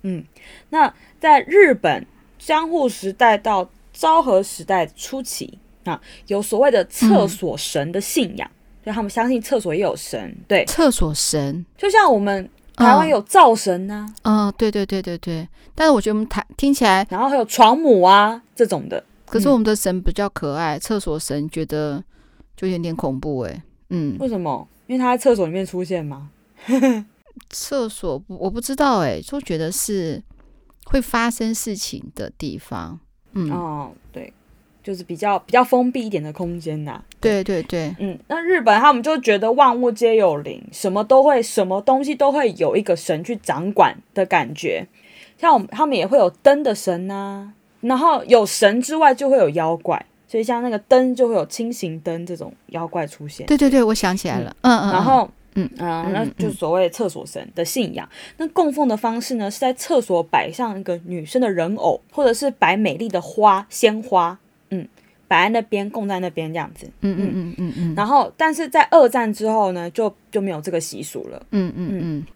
嗯，嗯，那在日本江户时代到昭和时代初期。啊，有所谓的厕所神的信仰，所以、嗯、他们相信厕所也有神。对，厕所神就像我们台湾有灶神呐、啊。嗯、哦，对对对对对。但是我觉得我们台听起来，然后还有床母啊这种的。可是我们的神比较可爱，厕、嗯、所神觉得就有点恐怖哎。嗯，为什么？因为他在厕所里面出现吗？厕所我不知道哎，就觉得是会发生事情的地方。嗯，哦，对。就是比较比较封闭一点的空间呐、啊，对对对，嗯，那日本他们就觉得万物皆有灵，什么都会，什么东西都会有一个神去掌管的感觉。像我们他们也会有灯的神呐、啊，然后有神之外就会有妖怪，所以像那个灯就会有轻型灯这种妖怪出现。对对对，我想起来了，嗯嗯，然后嗯嗯，那就所谓厕所神的信仰。那供奉的方式呢，是在厕所摆上一个女生的人偶，或者是摆美丽的花鲜花。嗯，摆在那边，供在那边这样子。嗯嗯嗯嗯嗯。然后，但是在二战之后呢，就就没有这个习俗了。嗯嗯嗯。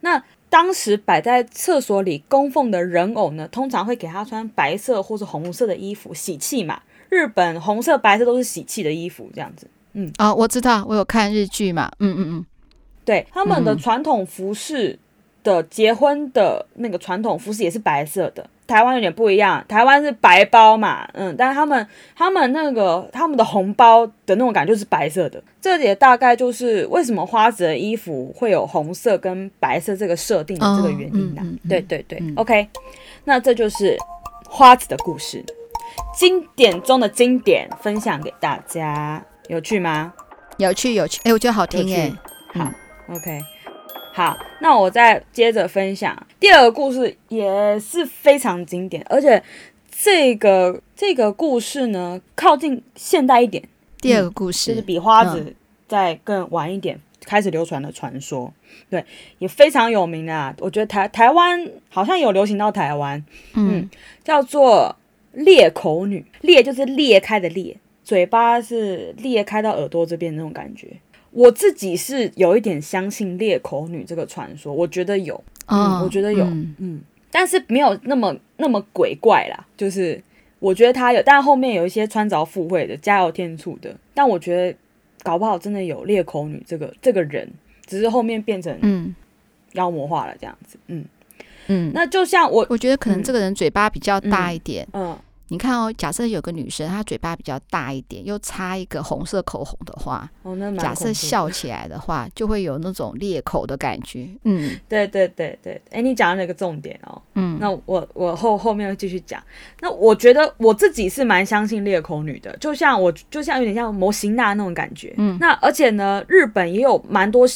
那当时摆在厕所里供奉的人偶呢，通常会给他穿白色或是红色的衣服，喜气嘛。日本红色、白色都是喜气的衣服，这样子。嗯。哦，我知道，我有看日剧嘛。嗯嗯嗯。对，他们的传统服饰的结婚的那个传统服饰也是白色的。台湾有点不一样，台湾是白包嘛，嗯，但是他们他们那个他们的红包的那种感觉就是白色的，这也大概就是为什么花子的衣服会有红色跟白色这个设定的这个原因啦。哦嗯嗯、对对对、嗯、，OK，那这就是花子的故事，经典中的经典，分享给大家，有趣吗？有趣有趣，哎，我觉得好听哎，好，OK。好，那我再接着分享第二个故事，也是非常经典，而且这个这个故事呢，靠近现代一点。第二个故事、嗯、就是比花子再更晚一点、嗯、开始流传的传说，对，也非常有名啊。我觉得台台湾好像有流行到台湾，嗯，嗯，叫做裂口女，裂就是裂开的裂，嘴巴是裂开到耳朵这边那种感觉。我自己是有一点相信裂口女这个传说，我觉得有，嗯，我觉得有，嗯，嗯，但是没有那么那么鬼怪啦，就是我觉得她有，但后面有一些穿凿附会的、加油添醋的，但我觉得搞不好真的有裂口女这个这个人，只是后面变成嗯。妖魔化了这样子，嗯。嗯，那就像我我觉得可能这个人嘴巴比较大一点，嗯。嗯你看哦，假设有个女生，她嘴巴比较大一点，又擦一个红色口红的话，哦，那假设笑起来的话，就会有那种裂口的感觉。嗯，对对对对，哎，你讲的那个重点哦，嗯，那我我后后面会继续讲。那我觉得我自己是蛮相信裂口女的，就像我就像有点像模型娜那种感觉。嗯，那而且呢，日本也有蛮多，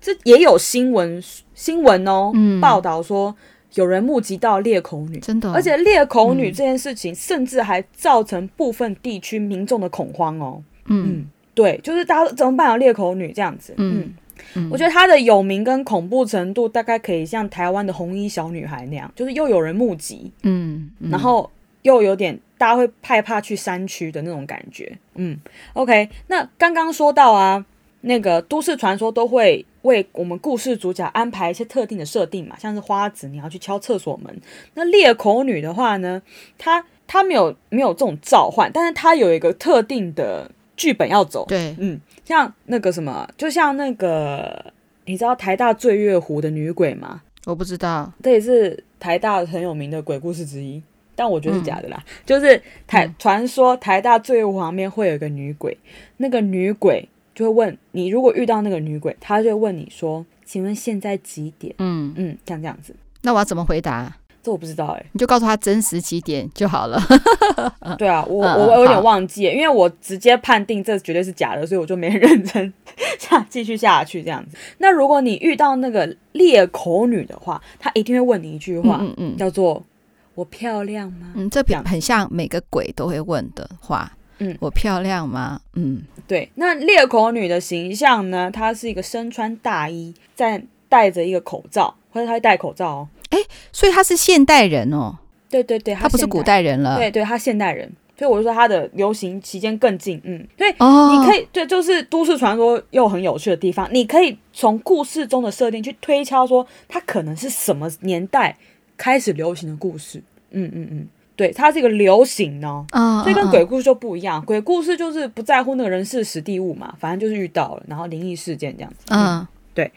这也有新闻新闻哦，嗯，报道说。有人目击到裂口女，真的，而且裂口女这件事情，甚至还造成部分地区民众的恐慌哦。嗯，对，就是大家怎么办啊？裂口女这样子，嗯，嗯，我觉得她的有名跟恐怖程度，大概可以像台湾的红衣小女孩那样，就是又有人目击，嗯，然后又有点大家会害怕去山区的那种感觉。嗯，OK，那刚刚说到啊。那个都市传说都会为我们故事主角安排一些特定的设定嘛，像是花子你要去敲厕所门，那裂口女的话呢，她她没有没有这种召唤，但是她有一个特定的剧本要走。对，嗯，像那个什么，就像那个你知道台大醉月湖的女鬼吗？我不知道，这也是台大很有名的鬼故事之一，但我觉得是假的啦。嗯、就是台传说台大醉月湖旁边会有一个女鬼，那个女鬼。就会问你，如果遇到那个女鬼，她就会问你说：“请问现在几点？”嗯嗯，像这样子。那我要怎么回答？这我不知道哎、欸。你就告诉他真实几点就好了。对啊，我我有点忘记，因为我直接判定这绝对是假的，所以我就没认真下继续下去这样子。那如果你遇到那个裂口女的话，她一定会问你一句话，嗯嗯，叫做“我漂亮吗？”嗯，这很像每个鬼都会问的话。嗯，我漂亮吗？嗯，对。那裂口女的形象呢？她是一个身穿大衣，在戴着一个口罩，或者她会戴口罩哦。哎，所以她是现代人哦。对对对，她不是古代人了。对对，她现代人。所以我就说她的流行期间更近。嗯，对，哦、你可以，对，就是都市传说又很有趣的地方。你可以从故事中的设定去推敲，说它可能是什么年代开始流行的故事。嗯嗯嗯。对，它是一个流行呢，哦，所以跟鬼故事就不一样。鬼故事就是不在乎那个人事时地物嘛，反正就是遇到了，然后灵异事件这样子。嗯，对。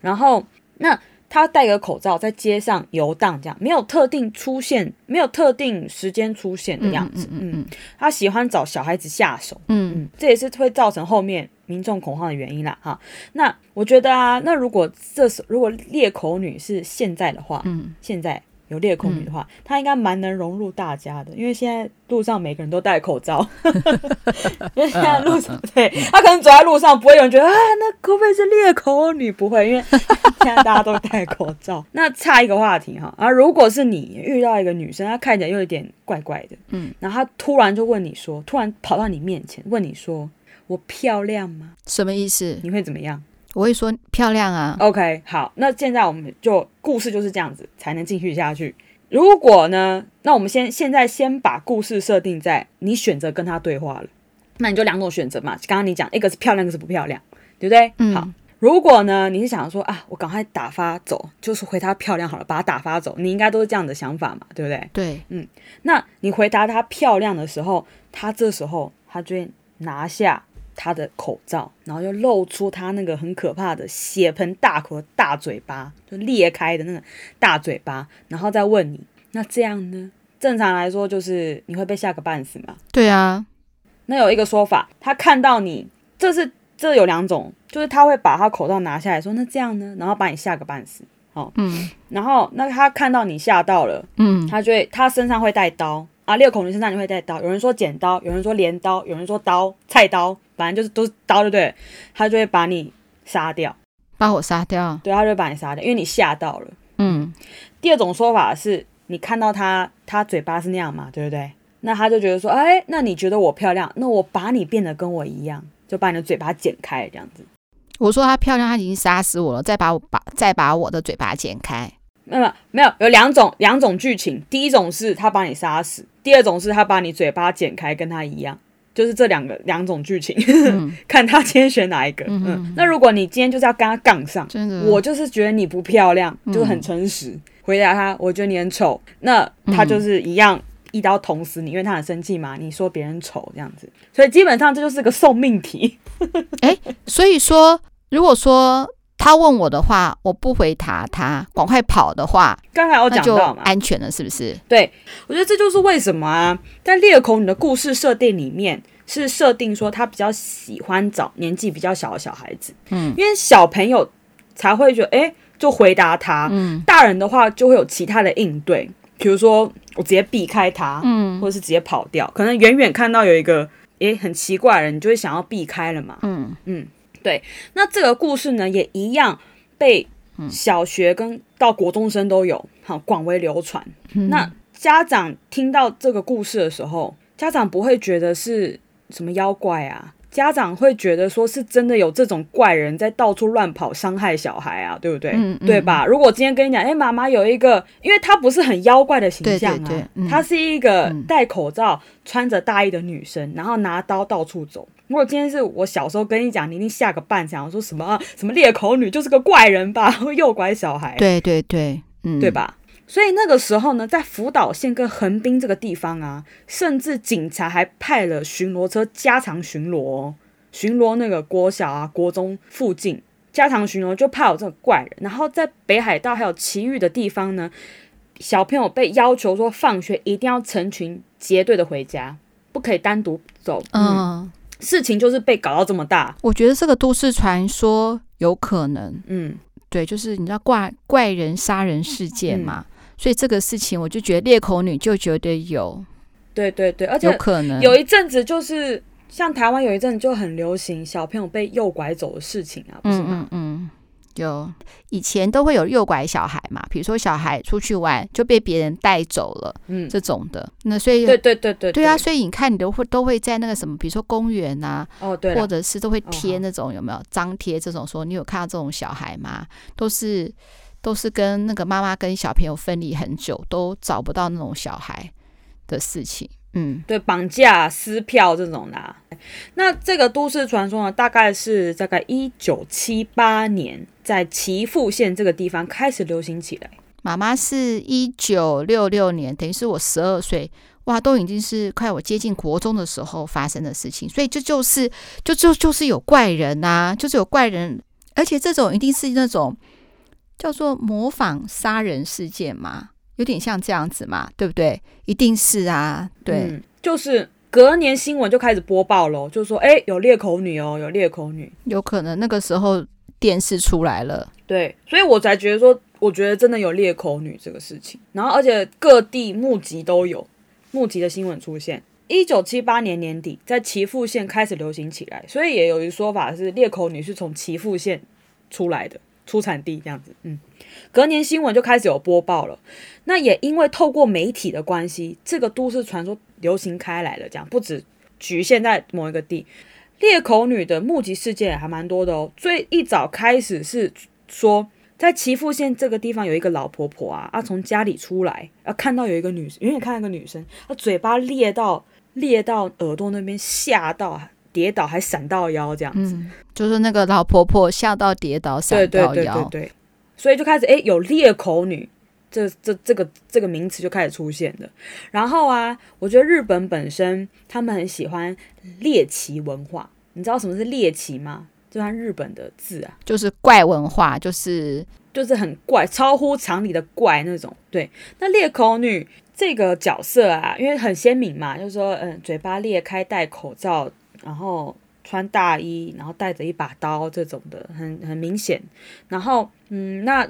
然后那他戴个口罩在街上游荡，这样没有特定出现，没有特定时间出现的样子。嗯嗯，嗯，他喜欢找小孩子下手。嗯嗯，这也是会造成后面民众恐慌的原因啦。哈，那我觉得啊，那如果这时如果裂口女是现在的话，嗯，现在。有裂口女的话，嗯、她应该蛮能融入大家的，因为现在路上每个人都戴口罩，因为现在路上，对，她可能走在路上不会有人觉得啊，那可不可以是裂口女？不会，因为现在大家都戴口罩。那差一个话题哈，啊，如果是你遇到一个女生，她看起来又有点怪怪的，嗯，然后她突然就问你说，突然跑到你面前问你说，我漂亮吗？什么意思？你会怎么样？我会说漂亮啊。OK，好，那现在我们就故事就是这样子才能继续下去。如果呢，那我们先现在先把故事设定在你选择跟他对话了，那你就两种选择嘛。刚刚你讲一个是漂亮，一个是不漂亮，对不对？嗯。好，如果呢你是想说啊，我赶快打发走，就是回他漂亮好了，把他打发走，你应该都是这样的想法嘛，对不对？对，嗯。那你回答他漂亮的时候，他这时候他就会拿下。他的口罩，然后又露出他那个很可怕的血盆大口的大嘴巴，就裂开的那个大嘴巴，然后再问你，那这样呢？正常来说就是你会被吓个半死嘛。对啊，那有一个说法，他看到你，这是这有两种，就是他会把他口罩拿下来说，那这样呢，然后把你吓个半死。哦，嗯，然后那他看到你吓到了，嗯，他就会他身上会带刀啊，裂口女身上你会带刀，有人说剪刀，有人说镰刀，有人说刀菜刀，反正就是都是刀，对不对？他就会把你杀掉，把我杀掉，对，他就会把你杀掉，因为你吓到了。嗯，第二种说法是你看到他，他嘴巴是那样嘛，对不对？那他就觉得说，哎，那你觉得我漂亮，那我把你变得跟我一样，就把你的嘴巴剪开，这样子。我说她漂亮，她已经杀死我了，再把我把再把我的嘴巴剪开。没有没有，有两种两种剧情，第一种是他把你杀死，第二种是他把你嘴巴剪开，跟他一样，就是这两个两种剧情，嗯、看他今天选哪一个。嗯，嗯，那如果你今天就是要跟他杠上，真的，我就是觉得你不漂亮，就是很诚实、嗯、回答他，我觉得你很丑，那他就是一样一刀捅死你，因为他很生气嘛，你说别人丑这样子，所以基本上这就是个送命题。哎、欸，所以说。如果说他问我的话，我不回答他，赶快跑的话，刚才我讲到嘛，安全了是不是？对，我觉得这就是为什么啊，在裂口你的故事设定里面是设定说他比较喜欢找年纪比较小的小孩子，嗯，因为小朋友才会觉得哎，就回答他，嗯，大人的话就会有其他的应对，比如说我直接避开他，嗯，或者是直接跑掉，可能远远看到有一个哎很奇怪的人，你就会想要避开了嘛，嗯。嗯。对，那这个故事呢，也一样被小学跟到国中生都有好广为流传。嗯。那家长听到这个故事的时候，家长不会觉得是什么妖怪啊？家长会觉得说是真的有这种怪人在到处乱跑伤害小孩啊，对不对？嗯嗯、对吧？如果今天跟你讲，哎，妈妈有一个，因为她不是很妖怪的形象啊，她是一个戴口罩、嗯、穿着大衣的女生，然后拿刀到处走。如果今天是我小时候跟你讲，你一定吓个半死，说什么、啊、什么裂口女就是个怪人吧，会 诱拐小孩。对对对，嗯，对吧？所以那个时候呢，在福岛县跟横滨这个地方啊，甚至警察还派了巡逻车加强巡逻哦，巡逻那个国小啊、国中附近，加强巡逻就怕有这个怪人。然后在北海道还有其余的地方呢，小朋友被要求说放学一定要成群结队的回家，不可以单独走。嗯。嗯事情就是被搞到这么大，我觉得这个都市传说有可能，嗯，对，就是你知道怪怪人杀人事件嘛，嗯，所以这个事情我就觉得裂口女就觉得有，对对对，而且有可能有一阵子就是像台湾有一阵子就很流行小朋友被诱拐走的事情啊，不是吗？嗯，嗯，嗯。有以前都会有诱拐小孩嘛，比如说小孩出去玩就被别人带走了，嗯，这种的。那所以对对对对，对啊，所以你看你都会都会在那个什么，比如说公园啊，哦对，或者是都会贴那种有没有张贴这种说你有看到这种小孩吗？都是都是跟那个妈妈跟小朋友分离很久都找不到那种小孩的事情。嗯，对，绑架、撕票这种的啊。那这个都市传说呢，大概是大概一九七八年在岐阜县这个地方开始流行起来。妈妈是一九六六年，等于是我十二岁，哇，都已经是快我接近国中的时候发生的事情。所以这就是，就就就是有怪人呐，就是有怪人，而且这种一定是那种叫做模仿杀人事件嘛。有点像这样子嘛，对不对？一定是啊，对，嗯、就是隔年新闻就开始播报了，就说哎，有裂口女哦，有裂口女，有可能那个时候电视出来了，对，所以我才觉得说，我觉得真的有裂口女这个事情，然后而且各地募集都有募集的新闻出现。一九七八年年底，在岐阜县开始流行起来，所以也有一个说法是裂口女是从岐阜县出来的。出产地这样子，嗯，隔年新闻就开始有播报了。那也因为透过媒体的关系，这个都市传说流行开来了。这样不止局限在某一个地，裂口女的目击事件还蛮多的哦。最一早开始是说，在岐阜县这个地方有一个老婆婆啊，啊从家里出来，啊看到有一个女，远远看到一个女生，她嘴巴裂到裂到耳朵那边，吓到。跌倒还闪到腰这样子，嗯，就是那个老婆婆吓到跌倒闪到腰，对对对对对，所以就开始哎、欸、有裂口女这这这个这个名词就开始出现了。然后啊，我觉得日本本身他们很喜欢猎奇文化，你知道什么是猎奇吗？就像日本的字啊，就是怪文化，就是。就是很怪，超乎常理的怪那种。对，那裂口女这个角色啊，因为很鲜明嘛，就是说，嗯，嘴巴裂开，戴口罩，然后穿大衣，然后带着一把刀，这种的，很很明显。然后，嗯，那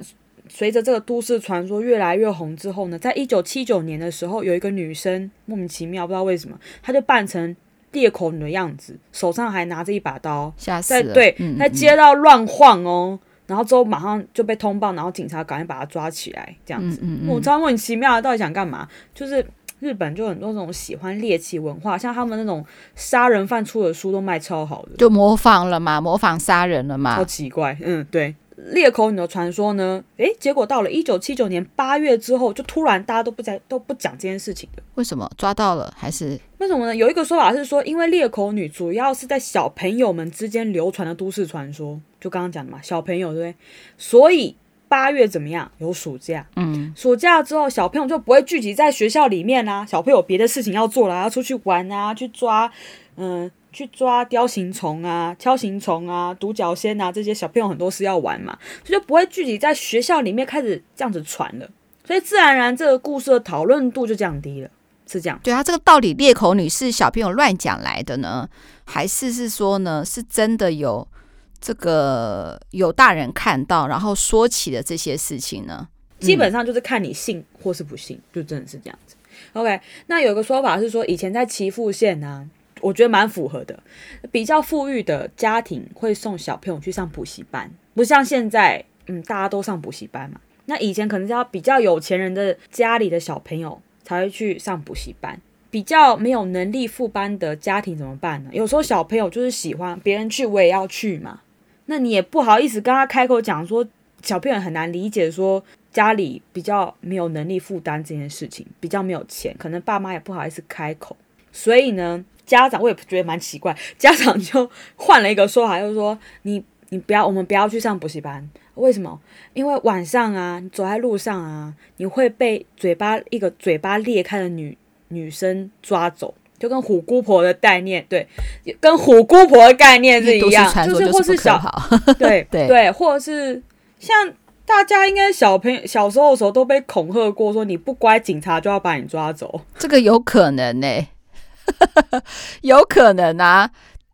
随着这个都市传说越来越红之后呢，在一九七九年的时候，有一个女生莫名其妙不知道为什么，她就扮成裂口女的样子，手上还拿着一把刀，吓死了，对，在街道乱晃哦。然后之后马上就被通报，然后警察赶紧把他抓起来，这样子。我、嗯嗯嗯、超莫名其妙的，到底想干嘛？就是日本就很多这种喜欢猎奇文化，像他们那种杀人犯出的书都卖超好的，就模仿了嘛，模仿杀人了嘛，超奇怪。嗯，对。裂口女的传说呢？诶，结果到了一九七九年八月之后，就突然大家都不在都不讲这件事情了。为什么抓到了？还是为什么呢？有一个说法是说，因为裂口女主要是在小朋友们之间流传的都市传说，就刚刚讲的嘛，小朋友对不对？所以八月怎么样？有暑假，嗯，暑假之后小朋友就不会聚集在学校里面啦、啊，小朋友有别的事情要做啦，要出去玩啊，去抓，嗯。去抓雕形虫啊、锹形虫啊、独角仙啊，这些小朋友很多是要玩嘛，所以就不会聚集在学校里面开始这样子传了，所以自然而然这个故事的讨论度就降低了，是这样。对啊，这个到底裂口女是小朋友乱讲来的呢，还是是说呢是真的有这个有大人看到然后说起的这些事情呢？基本上就是看你信或是不信，就真的是这样子。OK，那有个说法是说以前在岐阜县呢。我觉得蛮符合的，比较富裕的家庭会送小朋友去上补习班，不像现在，嗯，大家都上补习班嘛。那以前可能是要比较有钱人的家里的小朋友才会去上补习班，比较没有能力付班的家庭怎么办呢？有时候小朋友就是喜欢别人去，我也要去嘛。那你也不好意思跟他开口讲说，小朋友很难理解说家里比较没有能力负担这件事情，比较没有钱，可能爸妈也不好意思开口，所以呢。家长我也觉得蛮奇怪，家长就换了一个说法，就是说你你不要，我们不要去上补习班，为什么？因为晚上啊，你走在路上啊，你会被嘴巴一个嘴巴裂开的女女生抓走，就跟虎姑婆的概念，对，跟虎姑婆的概念是一样，就是或是小，对 对对，或者是像大家应该小朋友小时候的时候都被恐吓过，说你不乖，警察就要把你抓走，这个有可能呢、欸。有可能啊，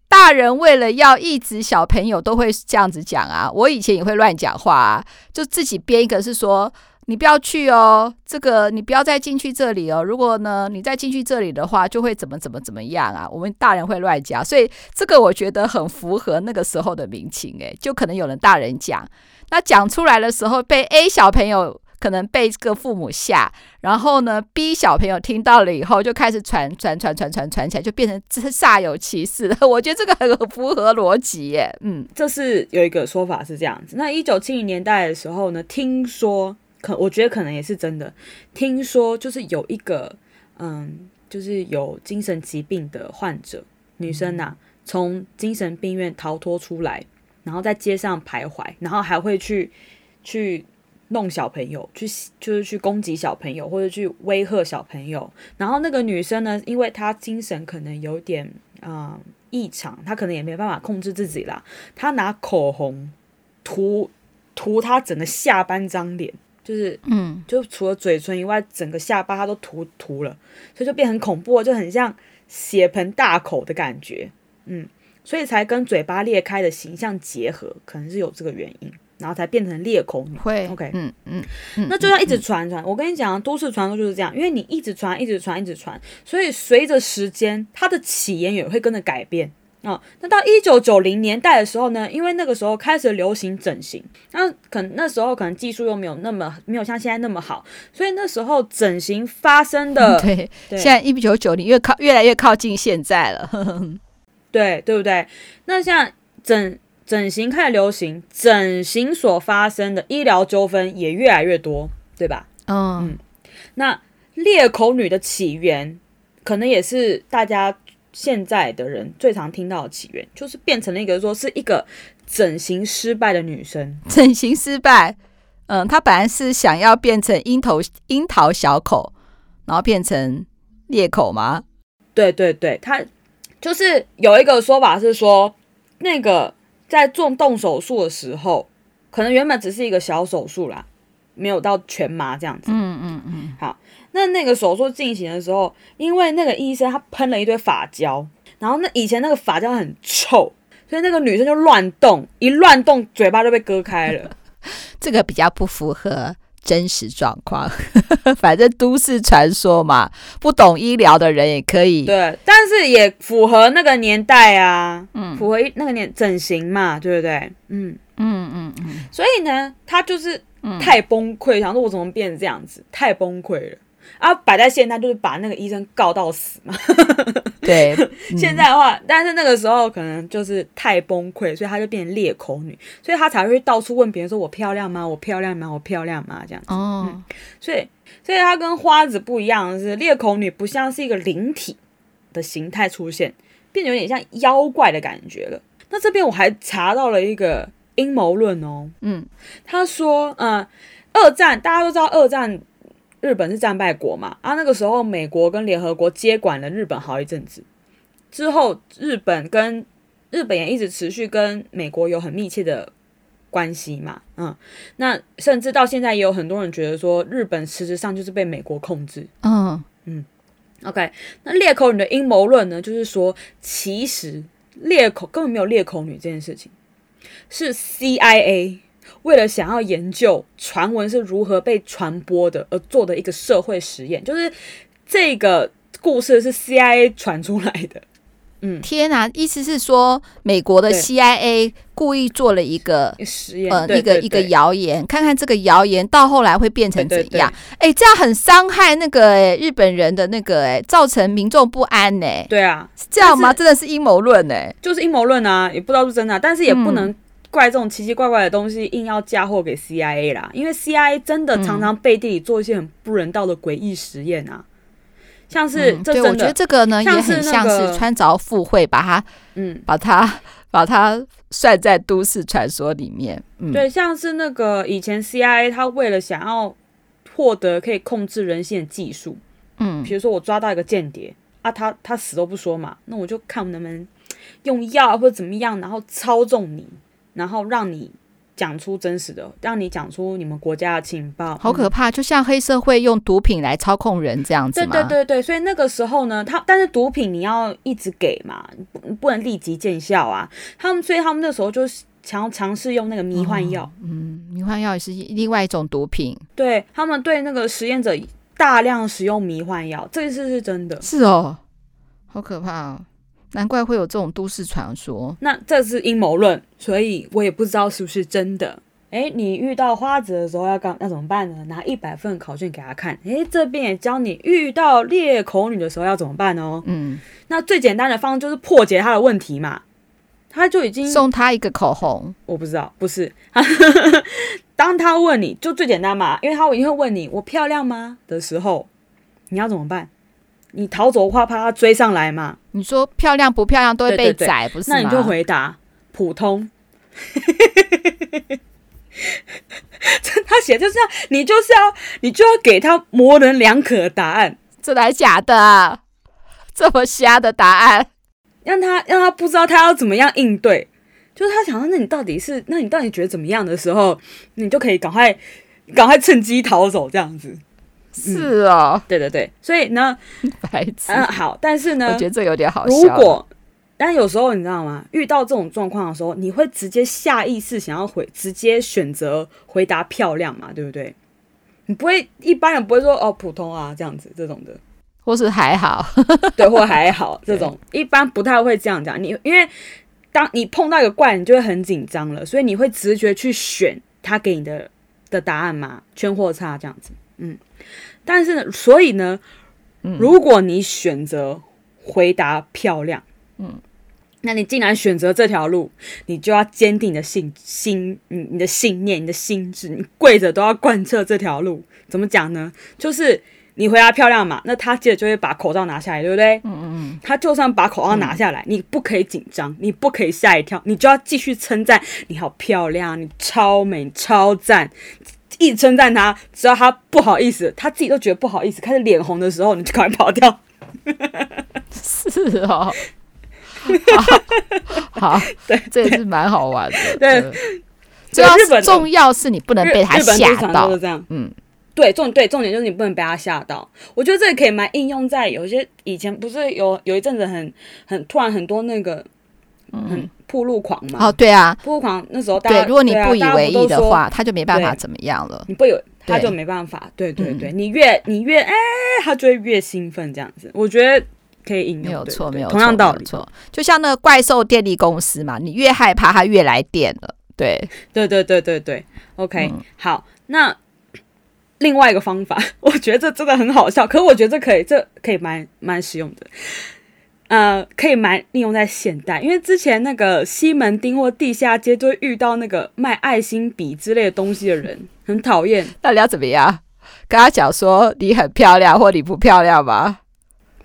大人为了要抑制小朋友，都会这样子讲啊。我以前也会乱讲话啊，就自己编一个，是说你不要去哦，这个你不要再进去这里哦。如果呢，你再进去这里的话，就会怎么怎么怎么样啊。我们大人会乱讲，所以这个我觉得很符合那个时候的民情。诶，就可能有人大人讲，那讲出来的时候被 A 小朋友。可能被这个父母吓，然后呢，B 小朋友听到了以后就开始传传传传传传起来，就变成煞有其事了。我觉得这个很符合逻辑耶。嗯，这是有一个说法是这样子。那一九七零年代的时候呢，听说可我觉得可能也是真的。听说就是有一个嗯，就是有精神疾病的患者女生呐、啊，从精神病院逃脱出来，然后在街上徘徊，然后还会去去。弄小朋友去，就是去攻击小朋友，或者去威吓小朋友。然后那个女生呢，因为她精神可能有点啊异常，她可能也没办法控制自己啦。她拿口红涂涂她整个下半张脸，就是嗯，就除了嘴唇以外，整个下巴它都涂涂了，所以就变很恐怖，就很像血盆大口的感觉，嗯，所以才跟嘴巴裂开的形象结合，可能是有这个原因。然后才变成裂口女，会，OK，嗯嗯，那就要一直传传。我跟你讲，都市传说就是这样，因为你一直传，一直传，一直传，所以随着时间，它的起源也会跟着改变啊、哦。那到一九九零年代的时候呢，因为那个时候开始流行整形，那可能那时候可能技术又没有那么没有像现在那么好，所以那时候整形发生的，对，对现在一九九零越靠越来越靠近现在了，对对不对？那像整。整形开始流行，整形所发生的医疗纠纷也越来越多，对吧？嗯，嗯，那裂口女的起源，可能也是大家现在的人最常听到的起源，就是变成了一个说是一个整形失败的女生。整形失败，嗯，她本来是想要变成樱桃樱桃小口，然后变成裂口吗？对对对，她就是有一个说法是说那个。在做动手术的时候，可能原本只是一个小手术啦，没有到全麻这样子。嗯嗯嗯。好，那那个手术进行的时候，因为那个医生他喷了一堆发胶，然后那以前那个发胶很臭，所以那个女生就乱动，一乱动嘴巴就被割开了。这个比较不符合真实状况，反正都市传说嘛，不懂医疗的人也可以。对，但是也符合那个年代啊，嗯，符合那个年整形嘛，对不对？嗯嗯嗯嗯。所以呢，他就是太崩溃，想说我怎么变成这样子，太崩溃了。啊，摆在现在就是把那个医生告到死嘛。对，现在的话，但是那个时候可能就是太崩溃，所以她就变成裂口女，所以她才会到处问别人说：“我漂亮吗？我漂亮吗？我漂亮吗？”这样子。哦、嗯。所以，所以她跟花子不一样的是，裂口女不像是一个灵体的形态出现，变得有点像妖怪的感觉了。那这边我还查到了一个阴谋论哦。嗯。他说：“嗯，二战大家都知道，二战。”日本是战败国嘛？啊，那个时候美国跟联合国接管了日本好一阵子，之后日本跟日本也一直持续跟美国有很密切的关系嘛。嗯，那甚至到现在也有很多人觉得说，日本实质上就是被美国控制。嗯嗯，OK，那裂口女的阴谋论呢，就是说其实裂口根本没有裂口女这件事情，是 CIA。为了想要研究传闻是如何被传播的而做的一个社会实验，就是这个故事是 CIA 传出来的。嗯，天哪！意思是说，美国的 CIA 故意做了一个实验，呃，一个一个谣言，看看这个谣言到后来会变成怎样？哎，这样很伤害那个哎日本人的那个哎，造成民众不安呢。对啊，是这样吗？真的是阴谋论哎，就是阴谋论啊，也不知道是真的，但是也不能。怪这种奇奇怪怪的东西，硬要嫁祸给 CIA 啦，因为 CIA 真的常常背地里做一些很不人道的诡异实验啊，像是这真的，对，我觉得这个呢，也很像是穿凿附会，把它，嗯，把它把它算在都市传说里面。嗯，对，像是那个以前 CIA 他为了想要获得可以控制人性的技术，嗯，比如说我抓到一个间谍啊，他他死都不说嘛，那我就看我能不能用药或者怎么样，然后操纵你。然后让你讲出真实的，让你讲出你们国家的情报，好可怕！就像黑社会用毒品来操控人这样子吗？对对对对，所以那个时候呢，他但是毒品你要一直给嘛，不不能立即见效啊。他们所以他们那时候就是强尝试用那个迷幻药，嗯，迷幻药也是另外一种毒品。对，他们对那个实验者大量使用迷幻药，这件事是真的。是哦，好可怕哦。难怪会有这种都市传说。那这是阴谋论，所以我也不知道是不是真的。诶，你遇到花子的时候要干要怎么办呢？拿一百份考卷给他看。诶，这边也教你遇到裂口女的时候要怎么办哦。嗯，那最简单的方式就是破解他的问题嘛。他就已经送他一个口红，我不知道，不是。当他问你就最简单嘛，因为他一定会问你我漂亮吗的时候，你要怎么办？你逃走的话，怕他追上来嘛？你说漂亮不漂亮都会被宰，不是吗？那你就回答普通。他写就是这样，你就是要，你就要给他模棱两可的答案。真的还假的？这么瞎的答案，让他让他不知道他要怎么样应对。就是他想说，那你到底是，那你到底觉得怎么样的时候，你就可以赶快赶快趁机逃走，这样子。是哦、嗯，对对对，所以呢，白痴，嗯，好，但是呢，我觉得这有点好笑。如果，但有时候你知道吗？遇到这种状况的时候，你会直接下意识想要回，直接选择回答漂亮嘛，对不对？你不会，一般人不会说哦，普通啊这样子这种的，或是还好，对，或还好 这种，一般不太会这样讲。你因为当你碰到一个怪，你就会很紧张了，所以你会直觉去选他给你的的答案嘛，圈或叉这样子，嗯。但是呢，所以呢，如果你选择回答漂亮，嗯，那你既然选择这条路，你就要坚定的信心，你你的信念，你的心智，你跪着都要贯彻这条路。怎么讲呢？就是你回答漂亮嘛，那他接着就会把口罩拿下来，对不对？嗯嗯嗯。他就算把口罩拿下来，你不可以紧张，你不可以吓一跳，你就要继续称赞你好漂亮，你超美，超赞。一直称赞他，只要他不好意思，他自己都觉得不好意思，开始脸红的时候，你就赶快跑掉。是哦，好，好，对，这也是蛮好玩的。对，主要是重要是你不能被他吓到，是这样。嗯，对，重对重点就是你不能被他吓到。我觉得这个可以蛮应用在有些以前不是有有一阵子很很突然很多那个很暴露狂嘛？哦，对啊，铺路狂那时候大家，对，如果你不以为意的话，他就没办法怎么样了。你不有他就没办法。对对对，你越你越哎，他就会越兴奋这样子。我觉得。可以引用，没有错，没有同样道理，错。就像那个怪兽电力公司嘛，你越害怕，它越来电了。对，对，对，对，对，对。OK，嗯，好。那另外一个方法，我觉得这真的很好笑，可是我觉得这可以，这可以蛮蛮实用的。呃，可以蛮利用在现代，因为之前那个西门町或地下街都会遇到那个卖爱心笔之类的东西的人，很讨厌。到底要怎么样？跟他讲说你很漂亮，或你不漂亮吗？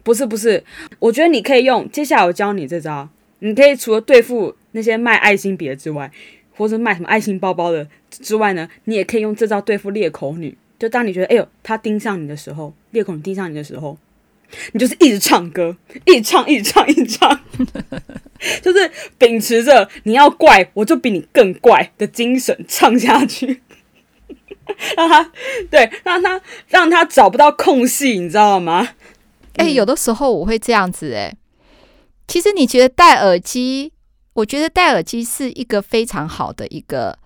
不是不是，我觉得你可以用。接下来我教你这招，你可以除了对付那些卖爱心笔的之外，或者卖什么爱心包包的之外呢，你也可以用这招对付裂口女。就当你觉得哎呦，她盯上你的时候，裂口女盯上你的时候，你就是一直唱歌，一直唱，一直唱，一直唱，就是秉持着你要怪我就比你更怪的精神唱下去，让他对，让他让他找不到空隙，你知道吗？哎、欸，有的时候我会这样子哎、欸。其实你觉得戴耳机，我觉得戴耳机是一个非常好的一个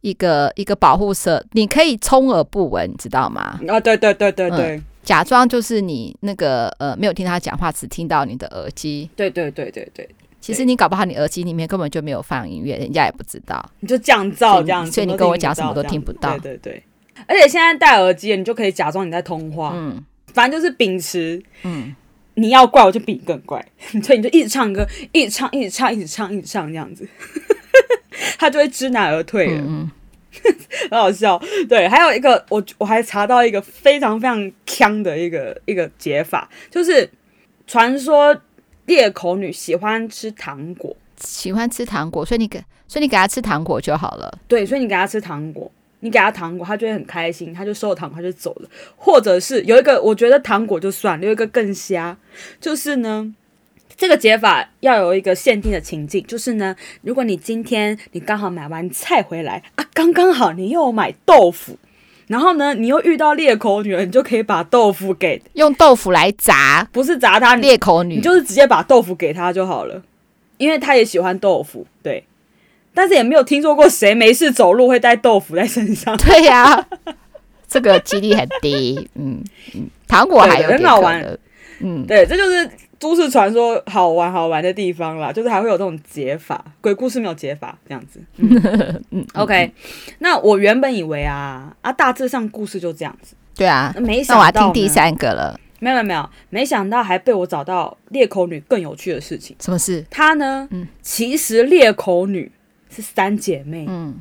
一个一个保护色，你可以充耳不闻，你知道吗？啊，对对对对对，嗯、假装就是你那个呃没有听他讲话，只听到你的耳机。对对对对对，其实你搞不好你耳机里面根本就没有放音乐，人家也不知道。你就降噪这样子，所以你跟我讲什么都听不到。对对对，而且现在戴耳机，你就可以假装你在通话。嗯。反正就是秉持，嗯，你要怪我就比你更怪，所以你就一直唱歌，一直唱，一直唱，一直唱，一直唱这样子，他就会知难而退了，嗯，很好笑。对，还有一个，我我还查到一个非常非常锵的一个一个解法，就是传说裂口女喜欢吃糖果，喜欢吃糖果，所以你给，所以你给她吃糖果就好了。对，所以你给她吃糖果。你给她糖果，她就会很开心，她就收了糖果，他就走了。或者是有一个，我觉得糖果就算了，有一个更瞎，就是呢，这个解法要有一个限定的情境，就是呢，如果你今天你刚好买完菜回来啊，刚刚好你又买豆腐，然后呢，你又遇到裂口女了，你就可以把豆腐给用豆腐来砸，不是砸她裂口女，你就是直接把豆腐给她就好了，因为她也喜欢豆腐，对。但是也没有听说过谁没事走路会带豆腐在身上。对呀、啊，这个几率很低。嗯嗯，糖果还有很好玩。嗯，对，这就是都市传说好玩好玩的地方啦，就是还会有这种解法，鬼故事没有解法这样子。嗯，嗯，OK。那我原本以为啊啊，大致上故事就这样子。对啊，没想到我要听第三个了。没有没有，没想到还被我找到裂口女更有趣的事情。什么事？她呢？嗯，其实裂口女。是三姐妹，嗯，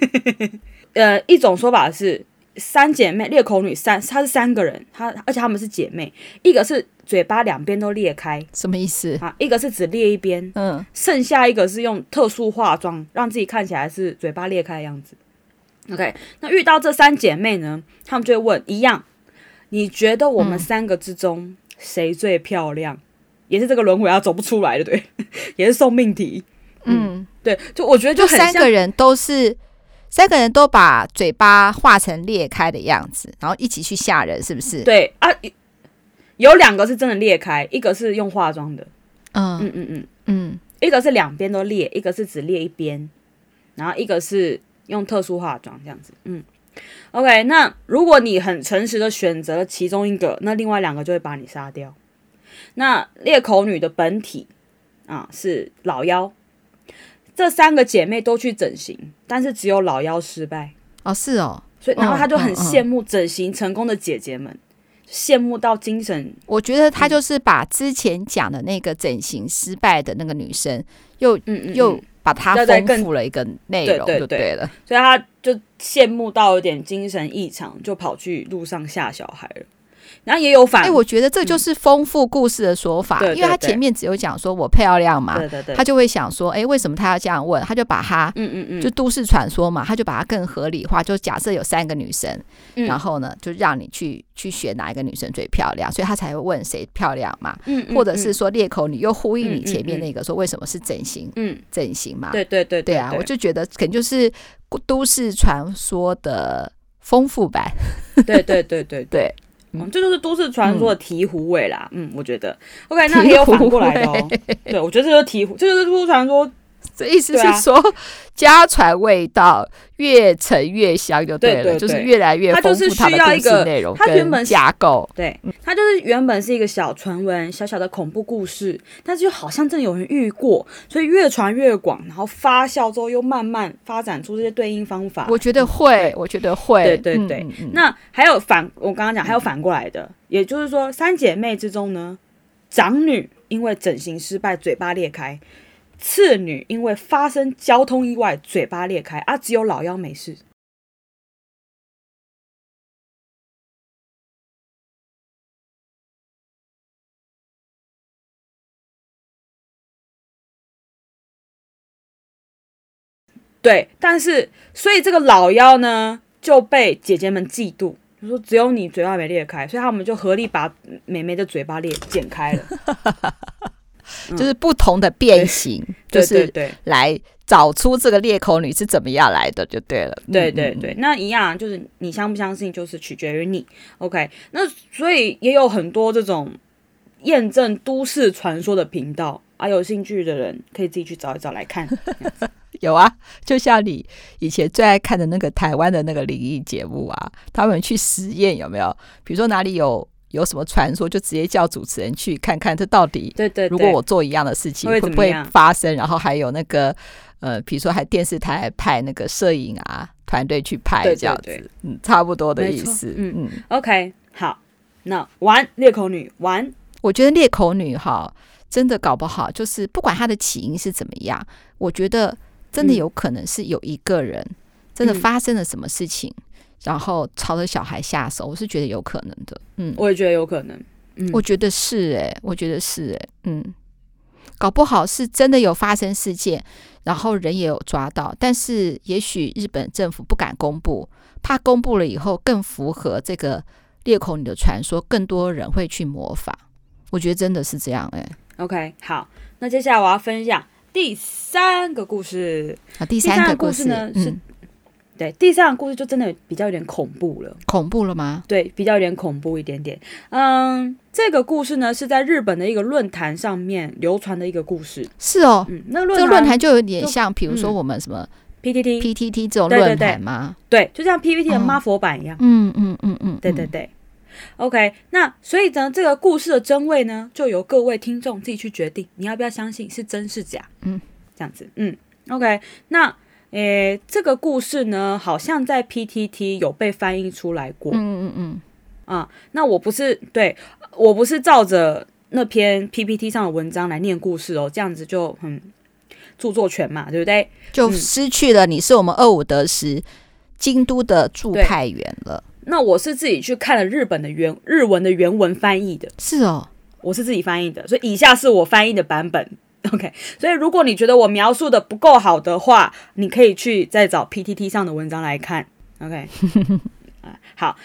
呃，一种说法是三姐妹裂口女三，她是三个人，她而且她们是姐妹，一个是嘴巴两边都裂开，什么意思啊？一个是只裂一边，嗯，剩下一个是用特殊化妆让自己看起来是嘴巴裂开的样子。OK，那遇到这三姐妹呢，她们就会问一样，你觉得我们三个之中谁最漂亮？嗯、也是这个轮回要走不出来的，对，也是送命题。嗯，对，就我觉得就，就三个人都是三个人都把嘴巴画成裂开的样子，然后一起去吓人，是不是？对啊，有两个是真的裂开，一个是用化妆的，嗯嗯嗯嗯嗯，一个是两边都裂，一个是只裂一边，然后一个是用特殊化妆这样子。嗯，OK，那如果你很诚实的选择了其中一个，那另外两个就会把你杀掉。那裂口女的本体啊是老幺。这三个姐妹都去整形，但是只有老幺失败哦，是哦，所以然后她就很羡慕整形成功的姐姐们，羡慕到精神。我觉得她就是把之前讲的那个整形失败的那个女生，又嗯，嗯，嗯又把她丰富了一个内容，就对了。所以她就羡慕到有点精神异常，就跑去路上吓小孩了。然后也有反，哎，我觉得这就是丰富故事的说法，因为他前面只有讲说我漂亮嘛，对对对，他就会想说，哎，为什么他要这样问？他就把他，嗯嗯嗯，就都市传说嘛，他就把它更合理化，就假设有三个女生，然后呢，就让你去去选哪一个女生最漂亮，所以他才会问谁漂亮嘛，嗯，或者是说裂口女又呼应你前面那个说为什么是整形，嗯，整形嘛，对对对，对啊，我就觉得可能就是都市传说的丰富版，对对对对。对。嗯，这就是都市传说的醍醐味啦。嗯，我觉得，OK，那也有反过来的哦。对，我觉得这就是醍醐，这就是都市传说。这意思是说，家传味道越陈越香就对了，对就是越来越丰富。它就是需要一个内容，它原本架构，对，它就是原本是一个小传闻，小小的恐怖故事，但是就好像真的有人遇过，所以越传越广，然后发酵之后又慢慢发展出这些对应方法。我觉得会，我觉得会，对对对。嗯嗯，那还有反，我刚刚讲还有反过来的，也就是说，三姐妹之中呢，长女因为整形失败，嘴巴裂开。次女因为发生交通意外，嘴巴裂开啊，只有老幺没事。对，但是所以这个老妖呢就被姐姐们嫉妒，就说只有你嘴巴没裂开，所以他们就合力把妹妹的嘴巴裂剪开了。就是不同的变形，嗯、就是来找出这个裂口女是怎么样来的，就对了。对对对，那一样就是你相不相信，就是取决于你。OK，那所以也有很多这种验证都市传说的频道啊，有兴趣的人可以自己去找一找来看。有啊，就像你以前最爱看的那个台湾的那个灵异节目啊，他们去实验有没有？比如说哪里有。有什么传说，就直接叫主持人去看看，这到底对对，如果我做一样的事情，会不会发生？然后还有那个呃，比如说还电视台还派那个摄影啊团队去拍这样子，嗯，差不多的意思。嗯嗯，OK，好，那玩裂口女玩，我觉得裂口女哈，真的搞不好就是不管她的起因是怎么样，我觉得真的有可能是有一个人真的发生了什么事情。然后朝着小孩下手，我是觉得有可能的。嗯，我也觉得有可能。嗯，我觉得是哎、欸，我觉得是哎、欸，嗯，搞不好是真的有发生事件，然后人也有抓到，但是也许日本政府不敢公布，怕公布了以后更符合这个裂口女的传说，更多人会去模仿。我觉得真的是这样哎、欸。OK，好，那接下来我要分享第三个故事。啊，第三个故事，第三个故事呢是。嗯对，第三个故事就真的比较有点恐怖了。恐怖了吗？对，比较有点恐怖一点点。嗯，这个故事呢是在日本的一个论坛上面流传的一个故事。是哦，嗯，那论这个论坛就有点像，比如说我们什么 PTT、PTT 这种论坛吗？对，就像 PPT 的妈佛版一样。嗯嗯嗯嗯，对对对。OK，那所以呢，这个故事的真伪呢，就由各位听众自己去决定，你要不要相信是真是假？嗯，这样子。嗯，OK，那。诶，这个故事呢，好像在 PTT 有被翻译出来过。嗯嗯嗯。啊，那我不是对，我不是照着那篇 PPT 上的文章来念故事哦，这样子就很著作权嘛，对不对？就失去了你是我们二五得十京都的驻派员了。那我是自己去看了日本的原日文的原文翻译的。是哦，我是自己翻译的，所以以下是我翻译的版本。OK，所以如果你觉得我描述的不够好的话，你可以去再找 PTT 上的文章来看。OK，啊，好，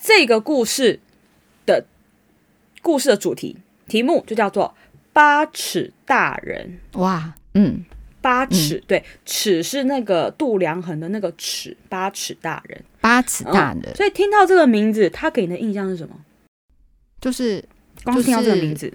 这个故事的故事的主题题目就叫做八尺大人。哇，嗯，八尺，嗯、对，尺是那个度量衡的那个尺，八尺大人，八尺大人。所以听到这个名字，他给你的印象是什么？就是光听到这个名字。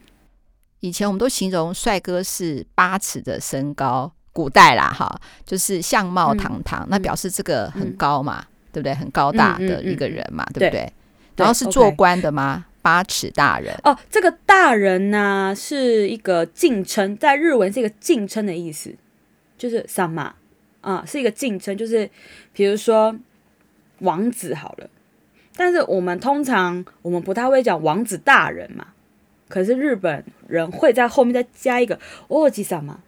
以前我们都形容帅哥是八尺的身高，古代啦哈，就是相貌堂堂，嗯、那表示这个很高嘛，嗯、对不对？很高大的一个人嘛，对不对？对，然后是做官的吗、八尺大人哦，这个大人呢是一个敬称，在日文是一个敬称的意思，就是什么啊，是一个敬称，就是比如说王子好了，但是我们通常我们不太会讲王子大人嘛。可是日本人会在后面再加一个“哦，吉萨嘛”，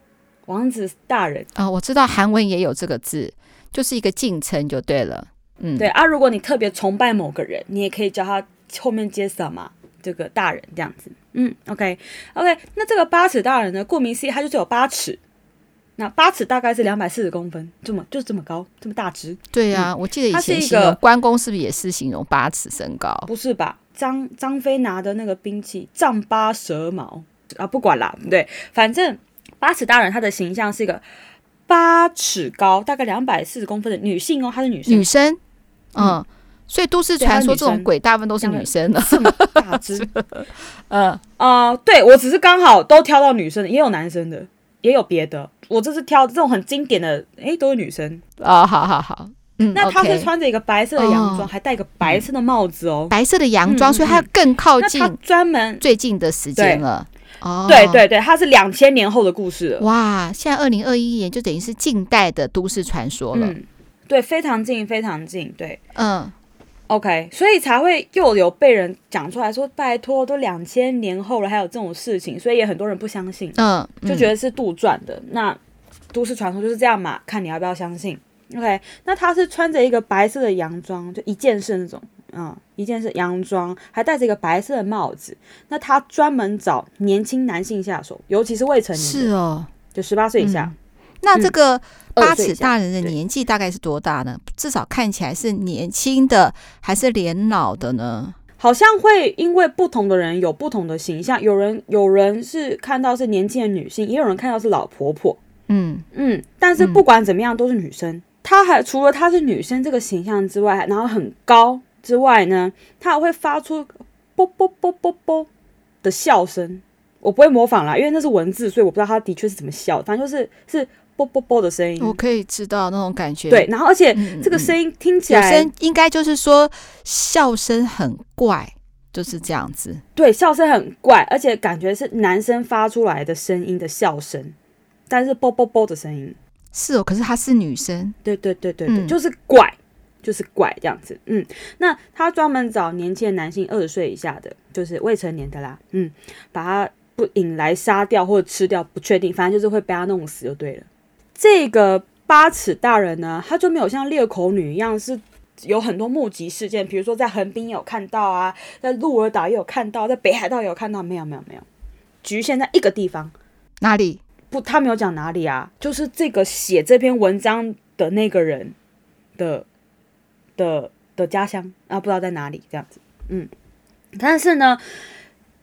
王子大人啊、哦，我知道韩文也有这个字，就是一个敬称就对了。嗯，对啊。如果你特别崇拜某个人，你也可以叫他后面接什么这个大人这样子。嗯，OK OK，那这个八尺大人呢，顾名思义，他就是有八尺。那八尺大概是两百四十公分，这么就是这么高，这么大只。对呀、啊嗯，我记得以前形容关公是不是也是形容八尺身高？不是吧？张张飞拿的那个兵器丈八蛇矛啊，不管啦，对，反正八尺大人他的形象是一个八尺高，大概两百四十公分的女性哦，她是女生。女生，嗯，嗯所以都市传说这种鬼大部分都是女生的，这么大只。嗯啊、呃，对我只是刚好都挑到女生的，也有男生的，也有别的。我这是挑这种很经典的，哎，都是女生。啊、哦，好好好，嗯，那她是穿着一个白色的洋装，哦、还戴一个白色的帽子哦，白色的洋装，嗯、所以她更靠近，她专门最近的时间了，哦，对对对，她是两千年后的故事了，哇，现在二零二一年就等于是近代的都市传说了，嗯，对，非常近，非常近，对，嗯。OK，所以才会又有被人讲出来说，拜托，都两千年后了，还有这种事情，所以也很多人不相信，嗯，就觉得是杜撰的。那都市传说就是这样嘛，看你要不要相信。OK，那他是穿着一个白色的洋装，就一件式那种，嗯，一件式洋装，还戴着一个白色的帽子。那他专门找年轻男性下手，尤其是未成年，是哦，就十八岁以下。嗯那这个八尺大人的年纪大概是多大呢？至少看起来是年轻的还是年老的呢？好像会因为不同的人有不同的形象，有人有人是看到是年轻的女性，也有人看到是老婆婆。嗯嗯，但是不管怎么样都是女生。她还除了她是女生这个形象之外，然后很高之外呢，她还会发出啵啵啵啵啵的笑声。我不会模仿啦，因为那是文字，所以我不知道她的确是怎么笑，反正就是是。啵啵啵的声音，我可以知道那种感觉。对，然后而且这个声音听起来，声、嗯、应该就是说笑声很怪，就是这样子。对，笑声很怪，而且感觉是男生发出来的声音的笑声，但是啵啵啵的声音是哦。可是她是女生，对对对对对，嗯、就是怪，就是怪这样子。嗯，那他专门找年轻的男性，二十岁以下的，就是未成年的啦。嗯，把他不引来杀掉或者吃掉，不确定，反正就是会被他弄死就对了。这个八尺大人呢，他就没有像裂口女一样，是有很多目击事件，比如说在横滨有看到啊，在鹿儿岛也有看到，在北海道也有看到，没有没有没有，局限在一个地方，哪里？不，他没有讲哪里啊，就是这个写这篇文章的那个人的的的家乡啊，不知道在哪里这样子，嗯，但是呢，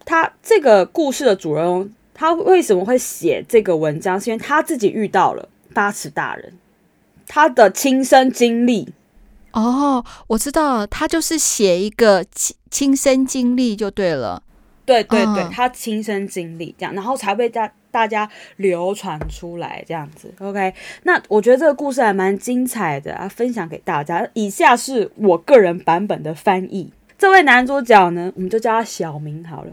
他这个故事的主人公，他为什么会写这个文章？是因为他自己遇到了。八尺大人，他的亲身经历哦，我知道了，他就是写一个亲亲身经历就对了，对对对，他亲身经历这样，然后才被大大家流传出来这样子。OK，那我觉得这个故事还蛮精彩的啊，分享给大家。以下是我个人版本的翻译，这位男主角呢，我们就叫他小明好了，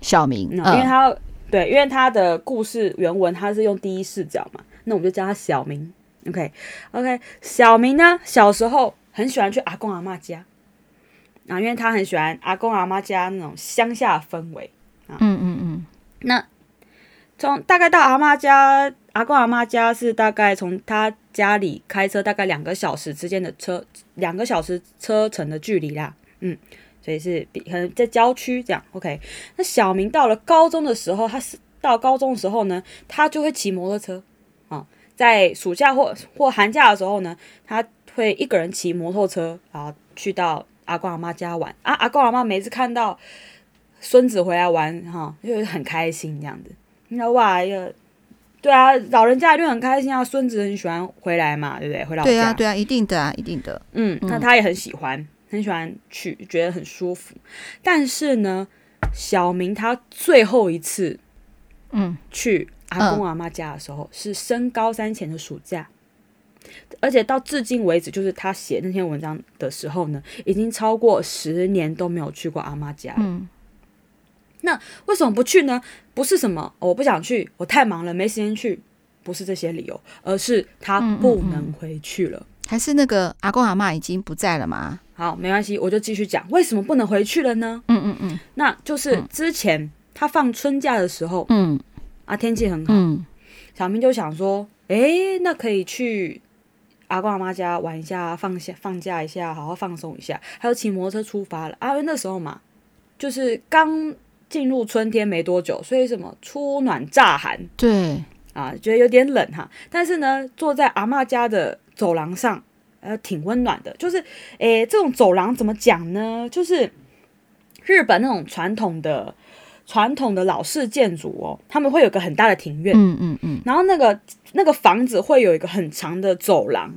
小明，嗯，因为他对，因为他的故事原文他是用第一视角嘛。那我们就叫他小明，OK OK。小明呢，小时候很喜欢去阿公阿妈家啊，因为他很喜欢阿公阿妈家那种乡下氛围啊。嗯嗯嗯。那从大概到阿妈家，阿公阿妈家是大概从他家里开车大概两个小时之间的车，两个小时车程的距离啦。嗯，所以是比可能在郊区这样。OK。那小明到了高中的时候，他是到高中的时候呢，他就会骑摩托车。在暑假或或寒假的时候呢，他会一个人骑摩托车，然后去到阿公阿妈家玩啊。阿公阿妈每次看到孙子回来玩，哈，就会很开心这样子。你说哇，呀，对啊，老人家一定很开心啊，孙子很喜欢回来嘛，对不对？回老家。对啊，对啊，一定的啊，一定的。嗯，那他也很喜欢，很喜欢去，觉得很舒服。但是呢，小明他最后一次，嗯，去。阿公阿妈家的时候、嗯、是升高三前的暑假，而且到至今为止，就是他写那篇文章的时候呢，已经超过十年都没有去过阿妈家。嗯，那为什么不去呢？不是什么我不想去，我太忙了，没时间去，不是这些理由，而是他不能回去了。嗯嗯嗯，还是那个阿公阿妈已经不在了吗？好，没关系，我就继续讲，为什么不能回去了呢？嗯嗯嗯，那就是之前他放春假的时候，嗯。啊，天气很好，嗯，小明就想说，哎、欸，那可以去阿公阿妈家玩一下，放下放假一下，好好放松一下。还有骑摩托车出发了啊，因为那时候嘛，就是刚进入春天没多久，所以什么初暖乍寒，对啊，觉得有点冷哈。但是呢，坐在阿妈家的走廊上，呃，挺温暖的。就是，诶，这种走廊怎么讲呢？就是日本那种传统的。传统的老式建筑哦，他们会有个很大的庭院，嗯嗯嗯，然后那个那个房子会有一个很长的走廊。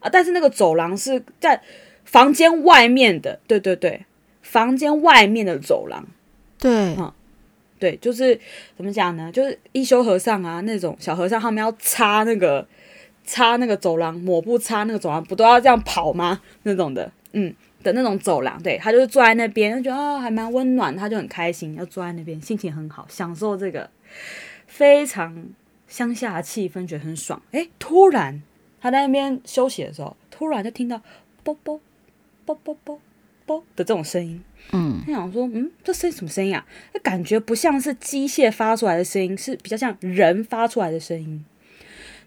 啊，但是那个走廊是在房间外面的，对对对，房间外面的走廊，对，嗯，对，就是怎么讲呢？就是一休和尚啊，那种小和尚，他们要擦那个擦那个走廊，抹布擦那个走廊，不都要这样跑吗？那种的，嗯。的那种走廊，对，他就是坐在那边，就觉得啊、哦、还蛮温暖，他就很开心，要坐在那边，心情很好，享受这个非常乡下的气氛，觉得很爽。诶，突然他在那边休息的时候，突然就听到啵啵啵啵啵啵的这种声音，嗯，他想说，嗯，这声音什么声音啊？那感觉不像是机械发出来的声音，是比较像人发出来的声音。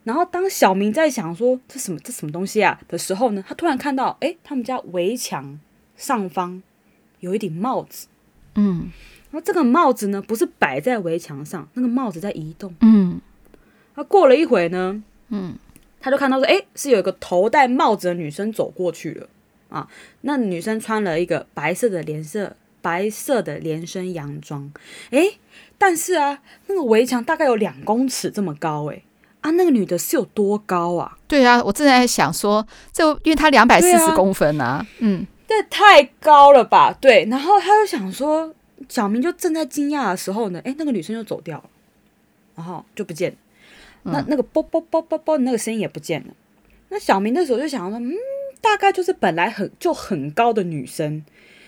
然后当小明在想说这什么这什么东西啊的时候呢，他突然看到，哎，他们家围墙上方有一顶帽子，嗯，然后这个帽子呢不是摆在围墙上，那个帽子在移动，嗯，他过了一会呢，嗯，他就看到说，哎，是有一个头戴帽子的女生走过去了啊，那女生穿了一个白色的连色白色的连身洋装，哎，但是啊，那个围墙大概有两公尺这么高，诶。啊，那个女的是有多高啊？对啊，我正在想说，这因为她两百四十公分啊，啊嗯，这太高了吧？对，然后他就想说，小明就正在惊讶的时候呢，哎，那个女生就走掉了，然后就不见了，嗯、那那个啵啵啵啵啵那个声音也不见了。那小明那时候就想说，嗯，大概就是本来很就很高的女生，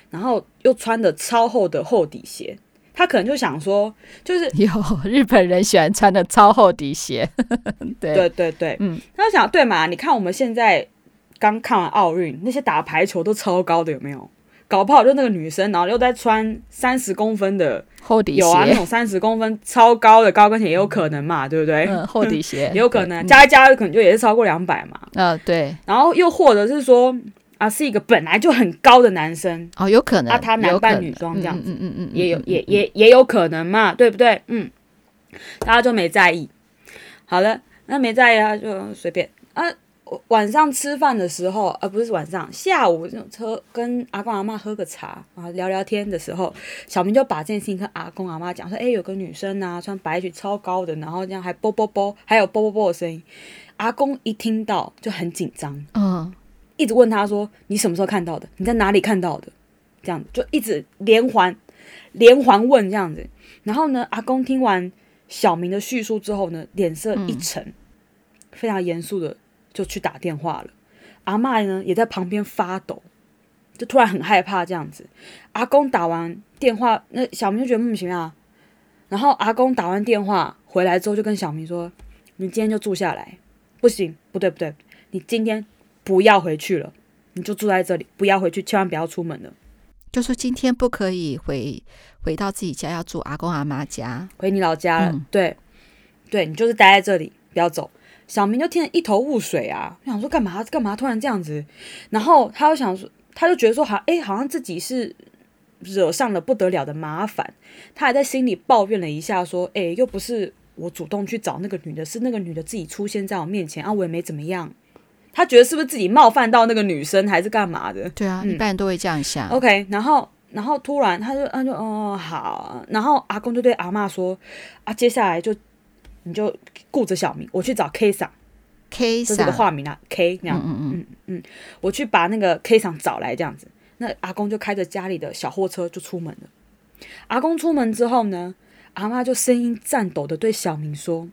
然后又穿的超厚的厚底鞋。他可能就想说，就是 有日本人喜欢穿的超厚底鞋，对对对对，嗯，他就想对嘛？你看我们现在刚看完奥运，那些打排球都超高的，有没有？搞不好就那个女生，然后又在穿三十公分的厚底鞋，有啊，那种三十公分超高的高跟鞋也有可能嘛，对不对？嗯，厚底鞋 也有可能，加一加可能就也是超过两百嘛。嗯，对。然后又或者是说。啊，是一个本来就很高的男生哦，有可能啊，他男扮女装这样子，嗯嗯嗯，也有也也也有可能嘛，对不对？嗯，大家就没在意。好了，那没在意啊，就随便啊。晚上吃饭的时候，呃，不是晚上，下午就喝跟阿公阿妈喝个茶啊，聊聊天的时候，小明就把这件事情跟阿公阿妈讲说，哎，有个女生啊，穿白裙超高的，然后这样还啵啵啵，还有啵啵啵的声音。阿公一听到就很紧张，嗯。一直问他说：“你什么时候看到的？你在哪里看到的？”这样就一直连环连环问这样子。然后呢，阿公听完小明的叙述之后呢，脸色一沉，非常严肃的就去打电话了。阿嬷呢也在旁边发抖，就突然很害怕这样子。阿公打完电话，那小明就觉得莫名其妙。然后阿公打完电话回来之后，就跟小明说：“你今天就住下来，不行，不对不对，你今天。”不要回去了，你就住在这里，不要回去，千万不要出门了。就说今天不可以回回到自己家，要住阿公阿妈家，回你老家了。嗯、对，对你就是待在这里，不要走。小明就听得一头雾水啊，想说干嘛干嘛突然这样子，然后他又想说，他就觉得说好，哎，好像自己是惹上了不得了的麻烦，他还在心里抱怨了一下，说，哎，又不是我主动去找那个女的，是那个女的自己出现在我面前啊，我也没怎么样。他觉得是不是自己冒犯到那个女生，还是干嘛的？对啊，嗯、一般人都会这样想。OK，然后，然后突然他就，他就，哦，好。然后阿公就对阿妈说：“啊，接下来就你就顾着小明，我去找 K 桑，K 桑这是个化名啊，K 那样，嗯嗯嗯嗯，我去把那个 K 厂找来，这样子。那阿公就开着家里的小货车就出门了。阿公出门之后呢，阿妈就声音颤抖的对小明说：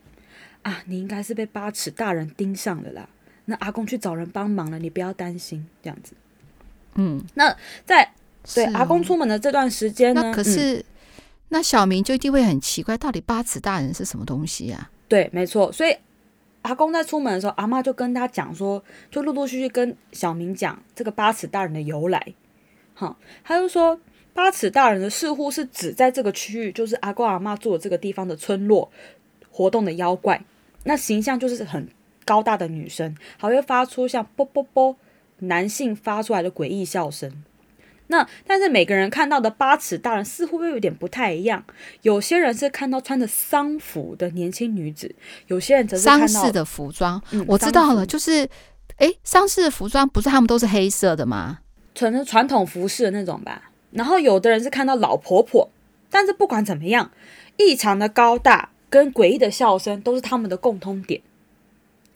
啊，你应该是被八尺大人盯上了啦。”那阿公去找人帮忙了，你不要担心，这样子。嗯，那在对、哦、阿公出门的这段时间呢？那可是、嗯、那小明就一定会很奇怪，到底八尺大人是什么东西呀、啊？对，没错。所以阿公在出门的时候，阿妈就跟他讲说，就陆陆续续跟小明讲这个八尺大人的由来。哈，他就说八尺大人的似乎是指在这个区域，就是阿公阿妈住的这个地方的村落活动的妖怪，那形象就是很。高大的女生还会发出像啵啵啵男性发出来的诡异笑声。那但是每个人看到的八尺大人似乎又有点不太一样。有些人是看到穿着丧服的年轻女子，有些人则是看到丧事的服装。嗯，我知道了，就是，哎，丧事的服装不是他们都是黑色的吗？纯的传统服饰的那种吧。然后有的人是看到老婆婆，但是不管怎么样，异常的高大跟诡异的笑声都是他们的共通点。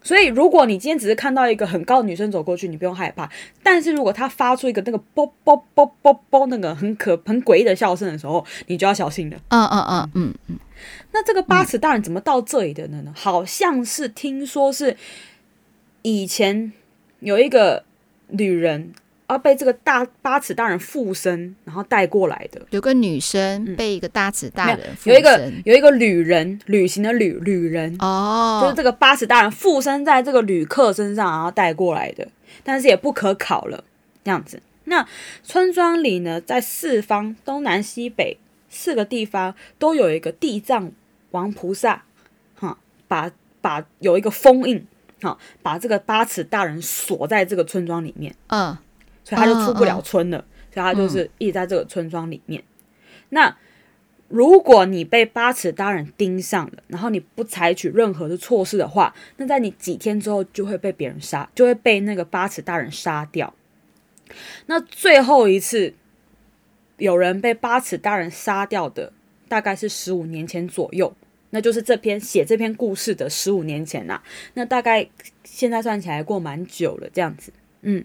所以，如果你今天只是看到一个很高的女生走过去，你不用害怕。但是如果她发出一个那个啵啵啵啵啵那个很可很诡异的笑声的时候，你就要小心了。嗯嗯嗯嗯嗯。那这个八尺大人怎么到这里的呢？嗯、好像是听说是以前有一个女人。而被这个大八尺大人附身，然后带过来的。有个女生被一个大尺大人附身，嗯、有，有一个有一个旅人，旅行的旅旅人哦，就是这个八尺大人附身在这个旅客身上，然后带过来的。但是也不可考了，这样子。那村庄里呢，在四方东南西北四个地方都有一个地藏王菩萨，哈，把把有一个封印，哈，把这个八尺大人锁在这个村庄里面，嗯。所以他就出不了村了，所以他就是一直在这个村庄里面。嗯、那如果你被八尺大人盯上了，然后你不采取任何的措施的话，那在你几天之后就会被别人杀，就会被那个八尺大人杀掉。那最后一次有人被八尺大人杀掉的，大概是十五年前左右，那就是这篇写这篇故事的十五年前呐、啊。那大概现在算起来过蛮久了，这样子，嗯。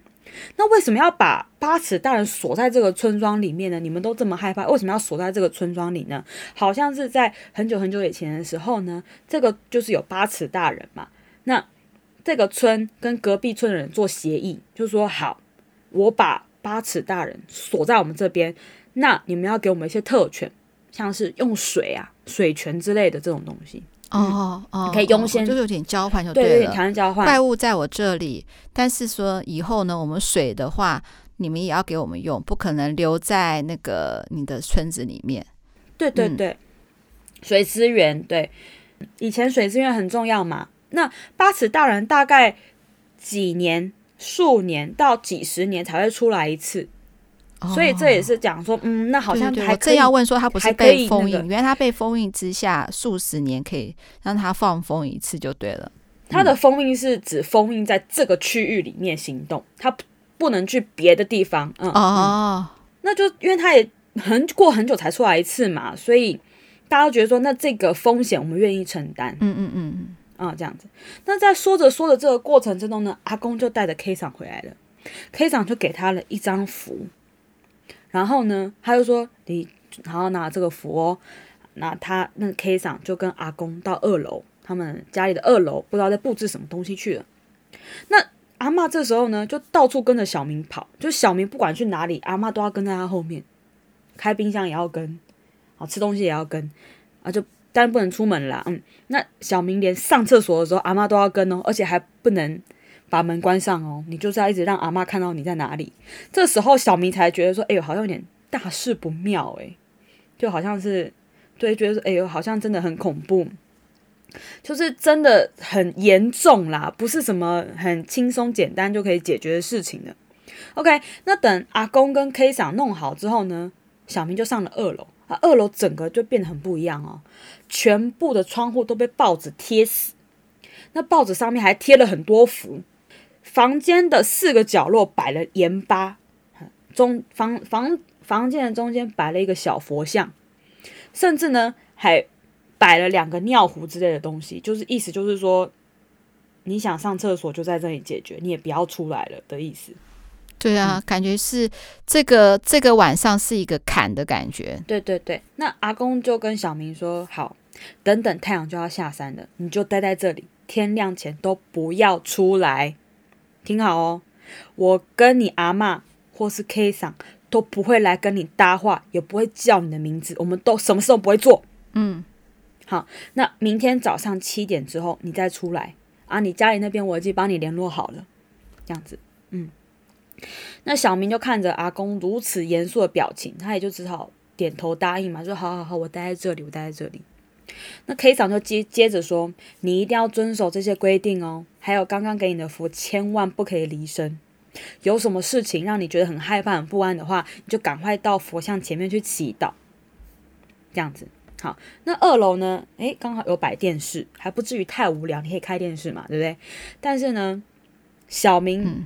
那为什么要把八尺大人锁在这个村庄里面呢？你们都这么害怕，为什么要锁在这个村庄里呢？好像是在很久很久以前的时候呢，这个就是有八尺大人嘛。那这个村跟隔壁村的人做协议，就说好，我把八尺大人锁在我们这边，那你们要给我们一些特权，像是用水啊、水泉之类的这种东西。哦哦，可以优先，就是有点交换就对了。对，有点条件交换。怪物在我这里，但是说以后呢，我们水的话，你们也要给我们用，不可能留在那个你的村子里面。对对对，嗯、水资源对，以前水资源很重要嘛。那八尺大人大概几年、数年到几十年才会出来一次。所以这也是讲说，嗯，那好像还正要问说，他不是被封印？原来他被封印之下数十年，可以让他放风一次就对了。他的封印是指封印在这个区域里面行动，他不能去别的地方。嗯哦、嗯，那就因为他也很过很久才出来一次嘛，所以大家都觉得说，那这个风险我们愿意承担。嗯嗯嗯嗯，这样子。那在说着说着这个过程之中呢，阿公就带着 K 桑回来了，K 桑就给他了一张符。然后呢，他就说你，然后拿这个符哦，那他那 K 桑就跟阿公到二楼，他们家里的二楼不知道在布置什么东西去了。那阿嬷这时候呢，就到处跟着小明跑，就小明不管去哪里，阿嬷都要跟在他后面，开冰箱也要跟，好吃东西也要跟，啊就当然不能出门了，嗯，那小明连上厕所的时候，阿嬷都要跟哦，而且还不能。把门关上哦，你就是要一直让阿嬷看到你在哪里。这时候小明才觉得说：“哎呦，好像有点大事不妙哎，就好像是对，觉得说哎呦，好像真的很恐怖，就是真的很严重啦，不是什么很轻松简单就可以解决的事情的。OK，那等阿公跟 K 桑弄好之后呢，小明就上了二楼啊，二楼整个就变得很不一样哦，全部的窗户都被报纸贴死，那报纸上面还贴了很多符。房间的四个角落摆了盐巴，中房房房间的中间摆了一个小佛像，甚至呢还摆了两个尿壶之类的东西，就是意思就是说，你想上厕所就在这里解决，你也不要出来了的意思。对啊，嗯、感觉是这个这个晚上是一个坎的感觉。对对对，那阿公就跟小明说：“好，等等太阳就要下山了，你就待在这里，天亮前都不要出来。”听好哦，我跟你阿嬷或是 K 桑都不会来跟你搭话，也不会叫你的名字，我们都什么事都不会做。嗯，好，那明天早上七点之后你再出来啊，你家里那边我已经帮你联络好了，这样子。嗯，那小明就看着阿公如此严肃的表情，他也就只好点头答应嘛，说好好好，我待在这里，我待在这里。那 K 长就接接着说：“你一定要遵守这些规定哦，还有刚刚给你的符，千万不可以离身。有什么事情让你觉得很害怕、很不安的话，你就赶快到佛像前面去祈祷。这样子，好。那二楼呢？诶，刚好有摆电视，还不至于太无聊，你可以开电视嘛，对不对？但是呢，小明、嗯、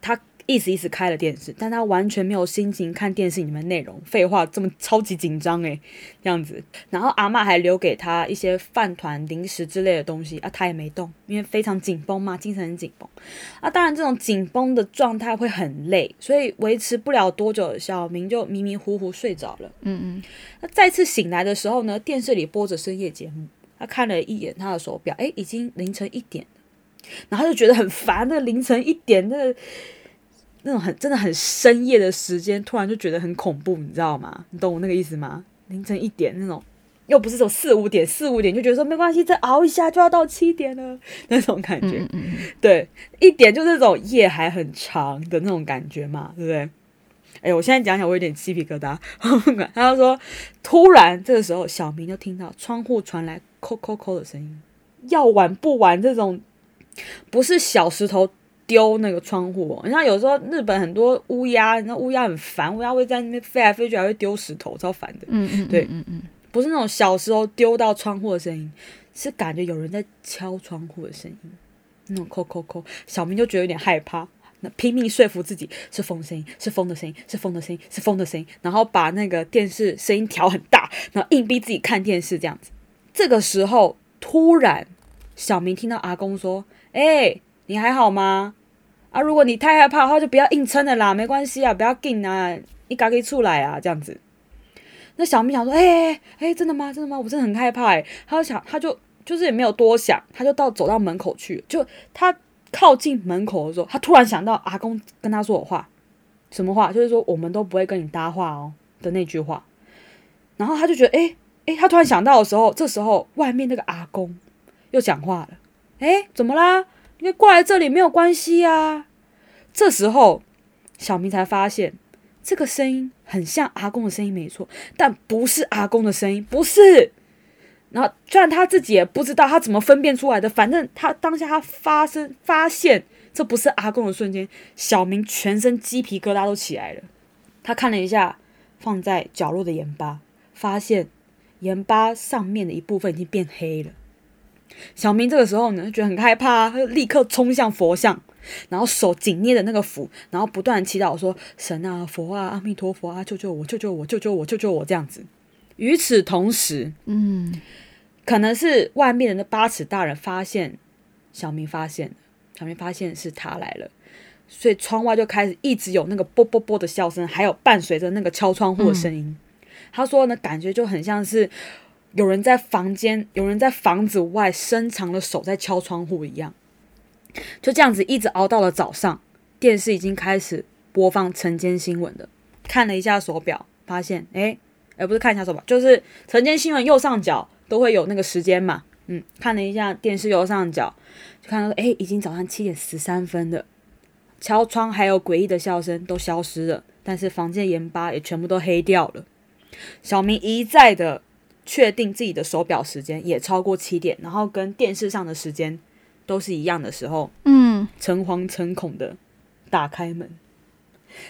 他。意思意思开了电视，但他完全没有心情看电视里面内容。废话，这么超级紧张诶，这样子。然后阿嬷还留给他一些饭团、零食之类的东西啊，他也没动，因为非常紧绷嘛，精神很紧绷。啊，当然这种紧绷的状态会很累，所以维持不了多久，小明就迷迷糊糊睡着了。嗯嗯。那再次醒来的时候呢，电视里播着深夜节目，他看了一眼他的手表，诶，已经凌晨一点，然后就觉得很烦，那凌晨一点那个。那种很真的很深夜的时间，突然就觉得很恐怖，你知道吗？你懂我那个意思吗？凌晨一点那种，又不是说四五点，四五点就觉得说没关系，再熬一下就要到七点了那种感觉。嗯嗯对，一点就那种夜还很长的那种感觉嘛，对不对？哎，我现在讲讲，我有点鸡皮疙瘩。他就说，突然这个时候，小明就听到窗户传来“扣扣扣”的声音。要玩不玩这种，不是小石头。丢那个窗户，你像有时候日本很多乌鸦，那乌鸦很烦，乌鸦会在那边飞来飞去，还会丢石头，超烦的。嗯嗯，对，嗯嗯，不是那种小时候丢到窗户的声音，是感觉有人在敲窗户的声音，那种扣扣扣，小明就觉得有点害怕，那拼命说服自己是风声音，是风的声音，是风的声音，是风的声音，然后把那个电视声音调很大，然后硬逼自己看电视这样子。这个时候，突然小明听到阿公说：“哎、欸。”你还好吗？啊，如果你太害怕的话，就不要硬撑的啦，没关系啊，不要紧啊，你赶紧出来啊，这样子。那小明想说，哎哎哎，真的吗？真的吗？我真的很害怕哎。他就想，他就就是也没有多想，他就到走到门口去。就他靠近门口的时候，他突然想到阿公跟他说的话，什么话？就是说我们都不会跟你搭话哦的那句话。然后他就觉得，哎哎，他突然想到的时候，这时候外面那个阿公又讲话了，哎，怎么啦？因为过来这里没有关系呀。这时候，小明才发现这个声音很像阿公的声音，没错，但不是阿公的声音，不是。然后，虽然他自己也不知道他怎么分辨出来的，反正他当下他发生发现这不是阿公的瞬间，小明全身鸡皮疙瘩都起来了。他看了一下放在角落的盐巴，发现盐巴上面的一部分已经变黑了。小明这个时候呢，觉得很害怕，他就立刻冲向佛像，然后手紧捏着那个符，然后不断祈祷说：“神啊，佛啊，阿弥陀佛啊，救救我，救救我，救救我，救救我！”这样子。与此同时，嗯，可能是外面的那八尺大人发现小明发现，小明发现是他来了，所以窗外就开始一直有那个啵啵啵的笑声，还有伴随着那个敲窗户的声音。嗯、他说呢，感觉就很像是。有人在房间，有人在房子外伸长了手在敲窗户一样，就这样子一直熬到了早上。电视已经开始播放晨间新闻了。看了一下手表，发现哎哎，不是看一下手表，就是晨间新闻右上角都会有那个时间嘛。嗯，看了一下电视右上角，就看到哎，已经早上七点十三分了。敲窗还有诡异的笑声都消失了，但是房间的盐巴也全部都黑掉了。小明一再的。确定自己的手表时间也超过七点，然后跟电视上的时间都是一样的时候，嗯，诚惶诚恐的打开门，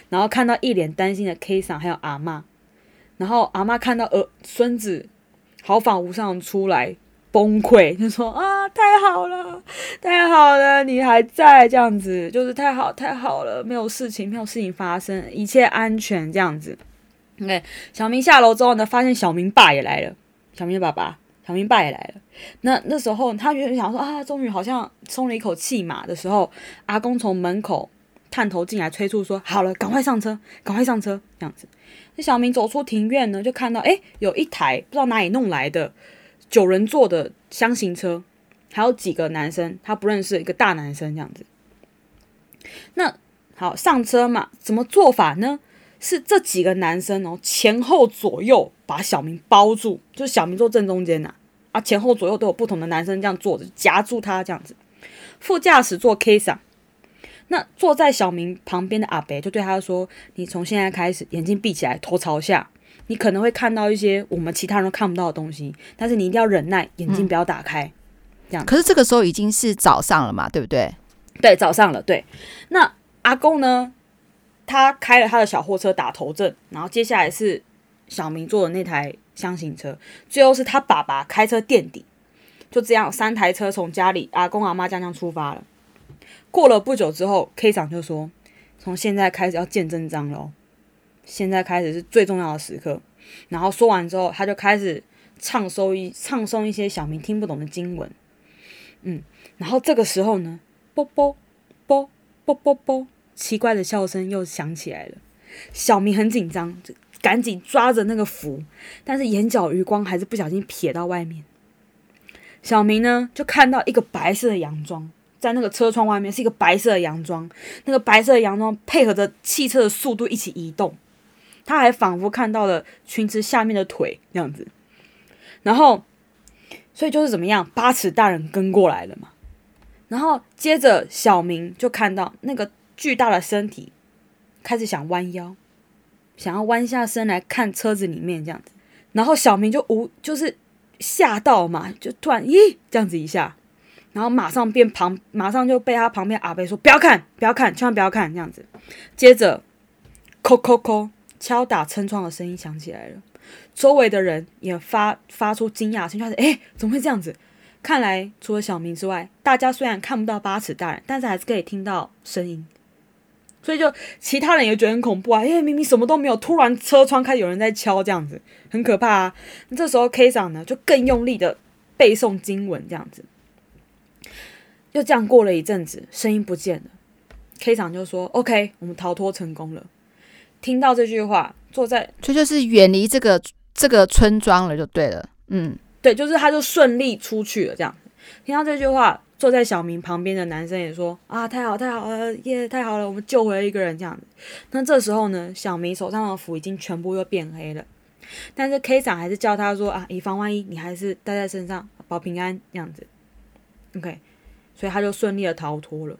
然后看到一脸担心的 K 桑还有阿嬷，然后阿嬷看到儿孙子毫发无伤出来崩溃，就说啊，太好了，太好了，你还在这样子，就是太好太好了，没有事情，没有事情发生，一切安全这样子。OK，小明下楼之后呢，发现小明爸也来了。小明爸爸，小明爸也来了。那那时候，他原想说啊，终于好像松了一口气嘛的时候，阿公从门口探头进来催促说：“好了，赶快上车，赶快上车。”这样子，那小明走出庭院呢，就看到诶，有一台不知道哪里弄来的九人座的厢型车，还有几个男生，他不认识一个大男生这样子。那好，上车嘛，怎么做法呢？是这几个男生哦，前后左右把小明包住，就是小明坐正中间呐，啊，前后左右都有不同的男生这样坐着夹住他这样子。副驾驶座 K 上，那坐在小明旁边的阿伯就对他说：“你从现在开始眼睛闭起来，头朝下，你可能会看到一些我们其他人都看不到的东西，但是你一定要忍耐，眼睛不要打开。”这样。可是这个时候已经是早上了嘛，对不对？对，早上了。对，那。阿公呢，他开了他的小货车打头阵，然后接下来是小明坐的那台厢型车，最后是他爸爸开车垫底，就这样三台车从家里阿公阿妈这样出发了。过了不久之后，K 长就说：“从现在开始要见真章了，现在开始是最重要的时刻。”然后说完之后，他就开始唱诵一唱诵一些小明听不懂的经文。嗯，然后这个时候呢，啵啵啵啵啵啵，奇怪的笑声又响起来了。小明很紧张，赶紧抓着那个符，但是眼角余光还是不小心瞥到外面。小明呢，就看到一个白色的洋装。在那个车窗外面是一个白色的洋装，那个白色的洋装配合着汽车的速度一起移动，他还仿佛看到了裙子下面的腿这样子，然后，所以就是怎么样，八尺大人跟过来了嘛，然后接着小明就看到那个巨大的身体开始想弯腰，想要弯下身来看车子里面这样子，然后小明就无就是吓到嘛，就突然咦这样子一下。然后马上变旁，马上就被他旁边阿伯说：“不要看，不要看，千万不要看。”这样子，接着，叩叩叩，敲打车窗的声音响起来了。周围的人也发发出惊讶声，就是哎，怎么会这样子？看来除了小明之外，大家虽然看不到八尺大人，但是还是可以听到声音。所以就其他人也觉得很恐怖啊，因为明明什么都没有，突然车窗开始有人在敲，这样子很可怕啊。那这时候 K 长呢，就更用力的背诵经文，这样子。就这样过了一阵子，声音不见了。K 长就说：“OK，我们逃脱成功了。”听到这句话，坐在这就，就是远离这个这个村庄了，就对了。嗯，对，就是他就顺利出去了。这样听到这句话，坐在小明旁边的男生也说：“啊，太好，太好了，耶、太好了，我们救回了一个人。”这样子。那这时候呢，小明手上的符已经全部又变黑了，但是 K 长还是叫他说：“啊，以防万一，你还是带在身上，保平安。”这样子。OK。所以他就顺利的逃脱了。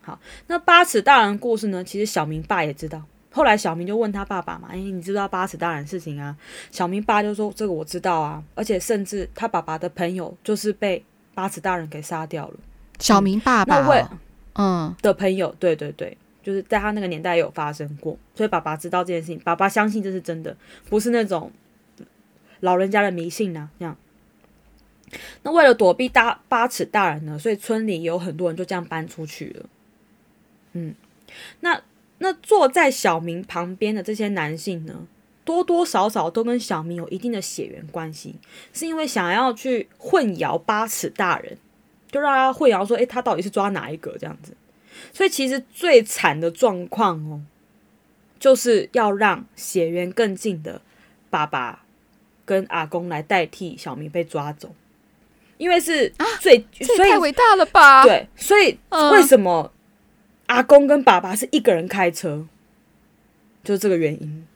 好，那八尺大人故事呢？其实小明爸也知道。后来小明就问他爸爸嘛：“哎，你知道八尺大人事情啊？”小明爸就说：“这个我知道啊，而且甚至他爸爸的朋友就是被八尺大人给杀掉了。”小明爸爸，哦，嗯，的朋友，对对对，就是在他那个年代有发生过，所以爸爸知道这件事情，爸爸相信这是真的，不是那种老人家的迷信啊，这样。那为了躲避大八尺大人呢，所以村里有很多人就这样搬出去了。嗯，那那坐在小明旁边的这些男性呢，多多少少都跟小明有一定的血缘关系，是因为想要去混淆八尺大人，就让他混淆说，诶，他到底是抓哪一个这样子。所以其实最惨的状况哦，就是要让血缘更近的爸爸跟阿公来代替小明被抓走。因为是最，啊、所以太伟大了吧？对，所以为什么阿公跟爸爸是一个人开车，嗯、就是这个原因。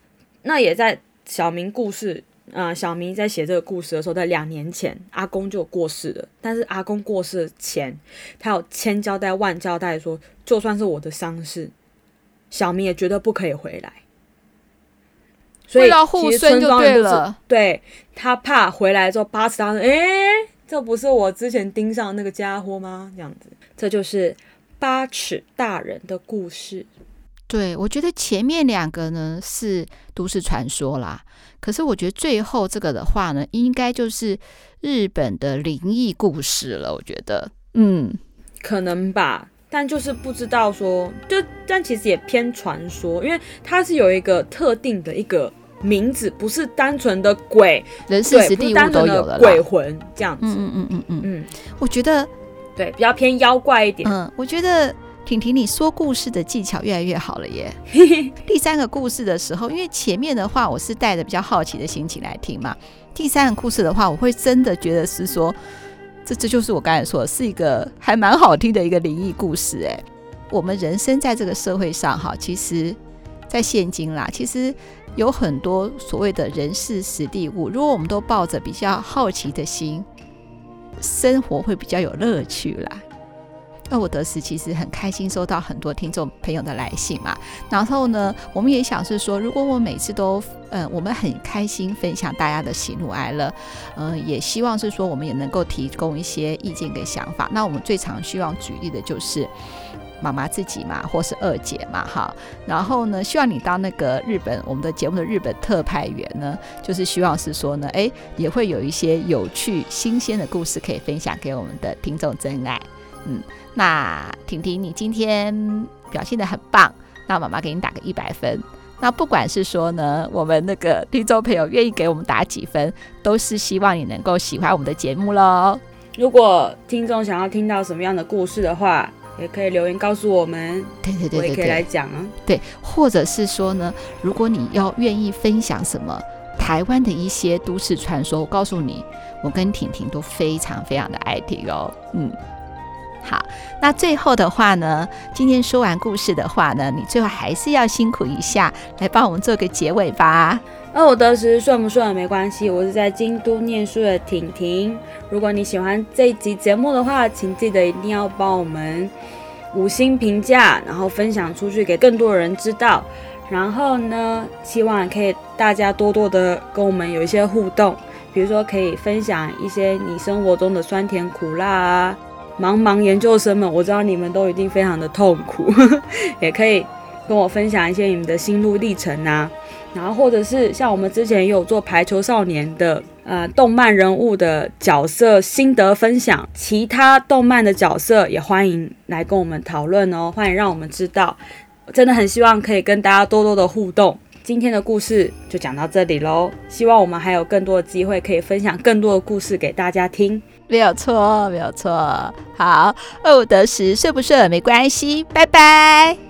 那也在小明故事，啊、呃，小明在写这个故事的时候，在两年前，阿公就过世了。但是阿公过世前，他有千交代万交代说，就算是我的丧事，小明也绝对不可以回来。所以其实村庄人就是对他怕回来之后八尺大人，哎。这不是我之前盯上那个家伙吗？这样子，这就是八尺大人的故事。对，我觉得前面两个呢是都市传说啦，可是我觉得最后这个的话呢，应该就是日本的灵异故事了。我觉得，嗯，可能吧，但就是不知道说，就但其实也偏传说，因为它是有一个特定的一个。名字不是单纯的鬼，人事实地物都有了，鬼魂这样子。嗯嗯嗯嗯嗯嗯，我觉得对，比较偏妖怪一点。嗯，我觉得婷婷你说故事的技巧越来越好了耶。第三个故事的时候，因为前面的话我是带着比较好奇的心情来听嘛，第三个故事的话，我会真的觉得是说，这这就是我刚才说的是一个还蛮好听的一个灵异故事哎。我们人生在这个社会上哈，其实。在现今啦，其实有很多所谓的人事实地物，如果我们都抱着比较好奇的心，生活会比较有乐趣啦。那我得时其实很开心收到很多听众朋友的来信嘛，然后呢，我们也想是说，如果我每次都，嗯，我们很开心分享大家的喜怒哀乐，嗯，也希望是说我们也能够提供一些意见跟想法。那我们最常希望举例的就是。妈妈自己嘛，或是二姐嘛，哈。然后呢，希望你当那个日本我们的节目的日本特派员呢，就是希望是说呢，哎，也会有一些有趣、新鲜的故事可以分享给我们的听众真爱。嗯，那婷婷，你今天表现的很棒，那妈妈给你打个一百分。那不管是说呢，我们那个听众朋友愿意给我们打几分，都是希望你能够喜欢我们的节目喽。如果听众想要听到什么样的故事的话，也可以留言告诉我们。对对对，对，对，我也可以来讲啊。对，或者是说呢，如果你要愿意分享什么台湾的一些都市传说，我告诉你，我跟婷婷都非常非常的爱听哦。嗯。好，那最后的话呢，今天说完故事的话呢，你最后还是要辛苦一下，来帮我们做个结尾吧。那，我得时顺不顺没关系，我是在京都念书的婷婷。如果你喜欢这一集节目的话，请记得一定要帮我们五星评价，然后分享出去给更多人知道。然后呢，希望可以大家多多的跟我们有一些互动，比如说可以分享一些你生活中的酸甜苦辣啊。茫茫研究生们，我知道你们都一定非常的痛苦，也可以跟我分享一些你们的心路历程啊。然后或者是像我们之前也有做排球少年的呃动漫人物的角色心得分享，其他动漫的角色也欢迎来跟我们讨论哦，欢迎让我们知道。真的很希望可以跟大家多多的互动。今天的故事就讲到这里喽，希望我们还有更多的机会可以分享更多的故事给大家听。没有错，没有错。好，饿不得食，睡不睡没关系，拜拜。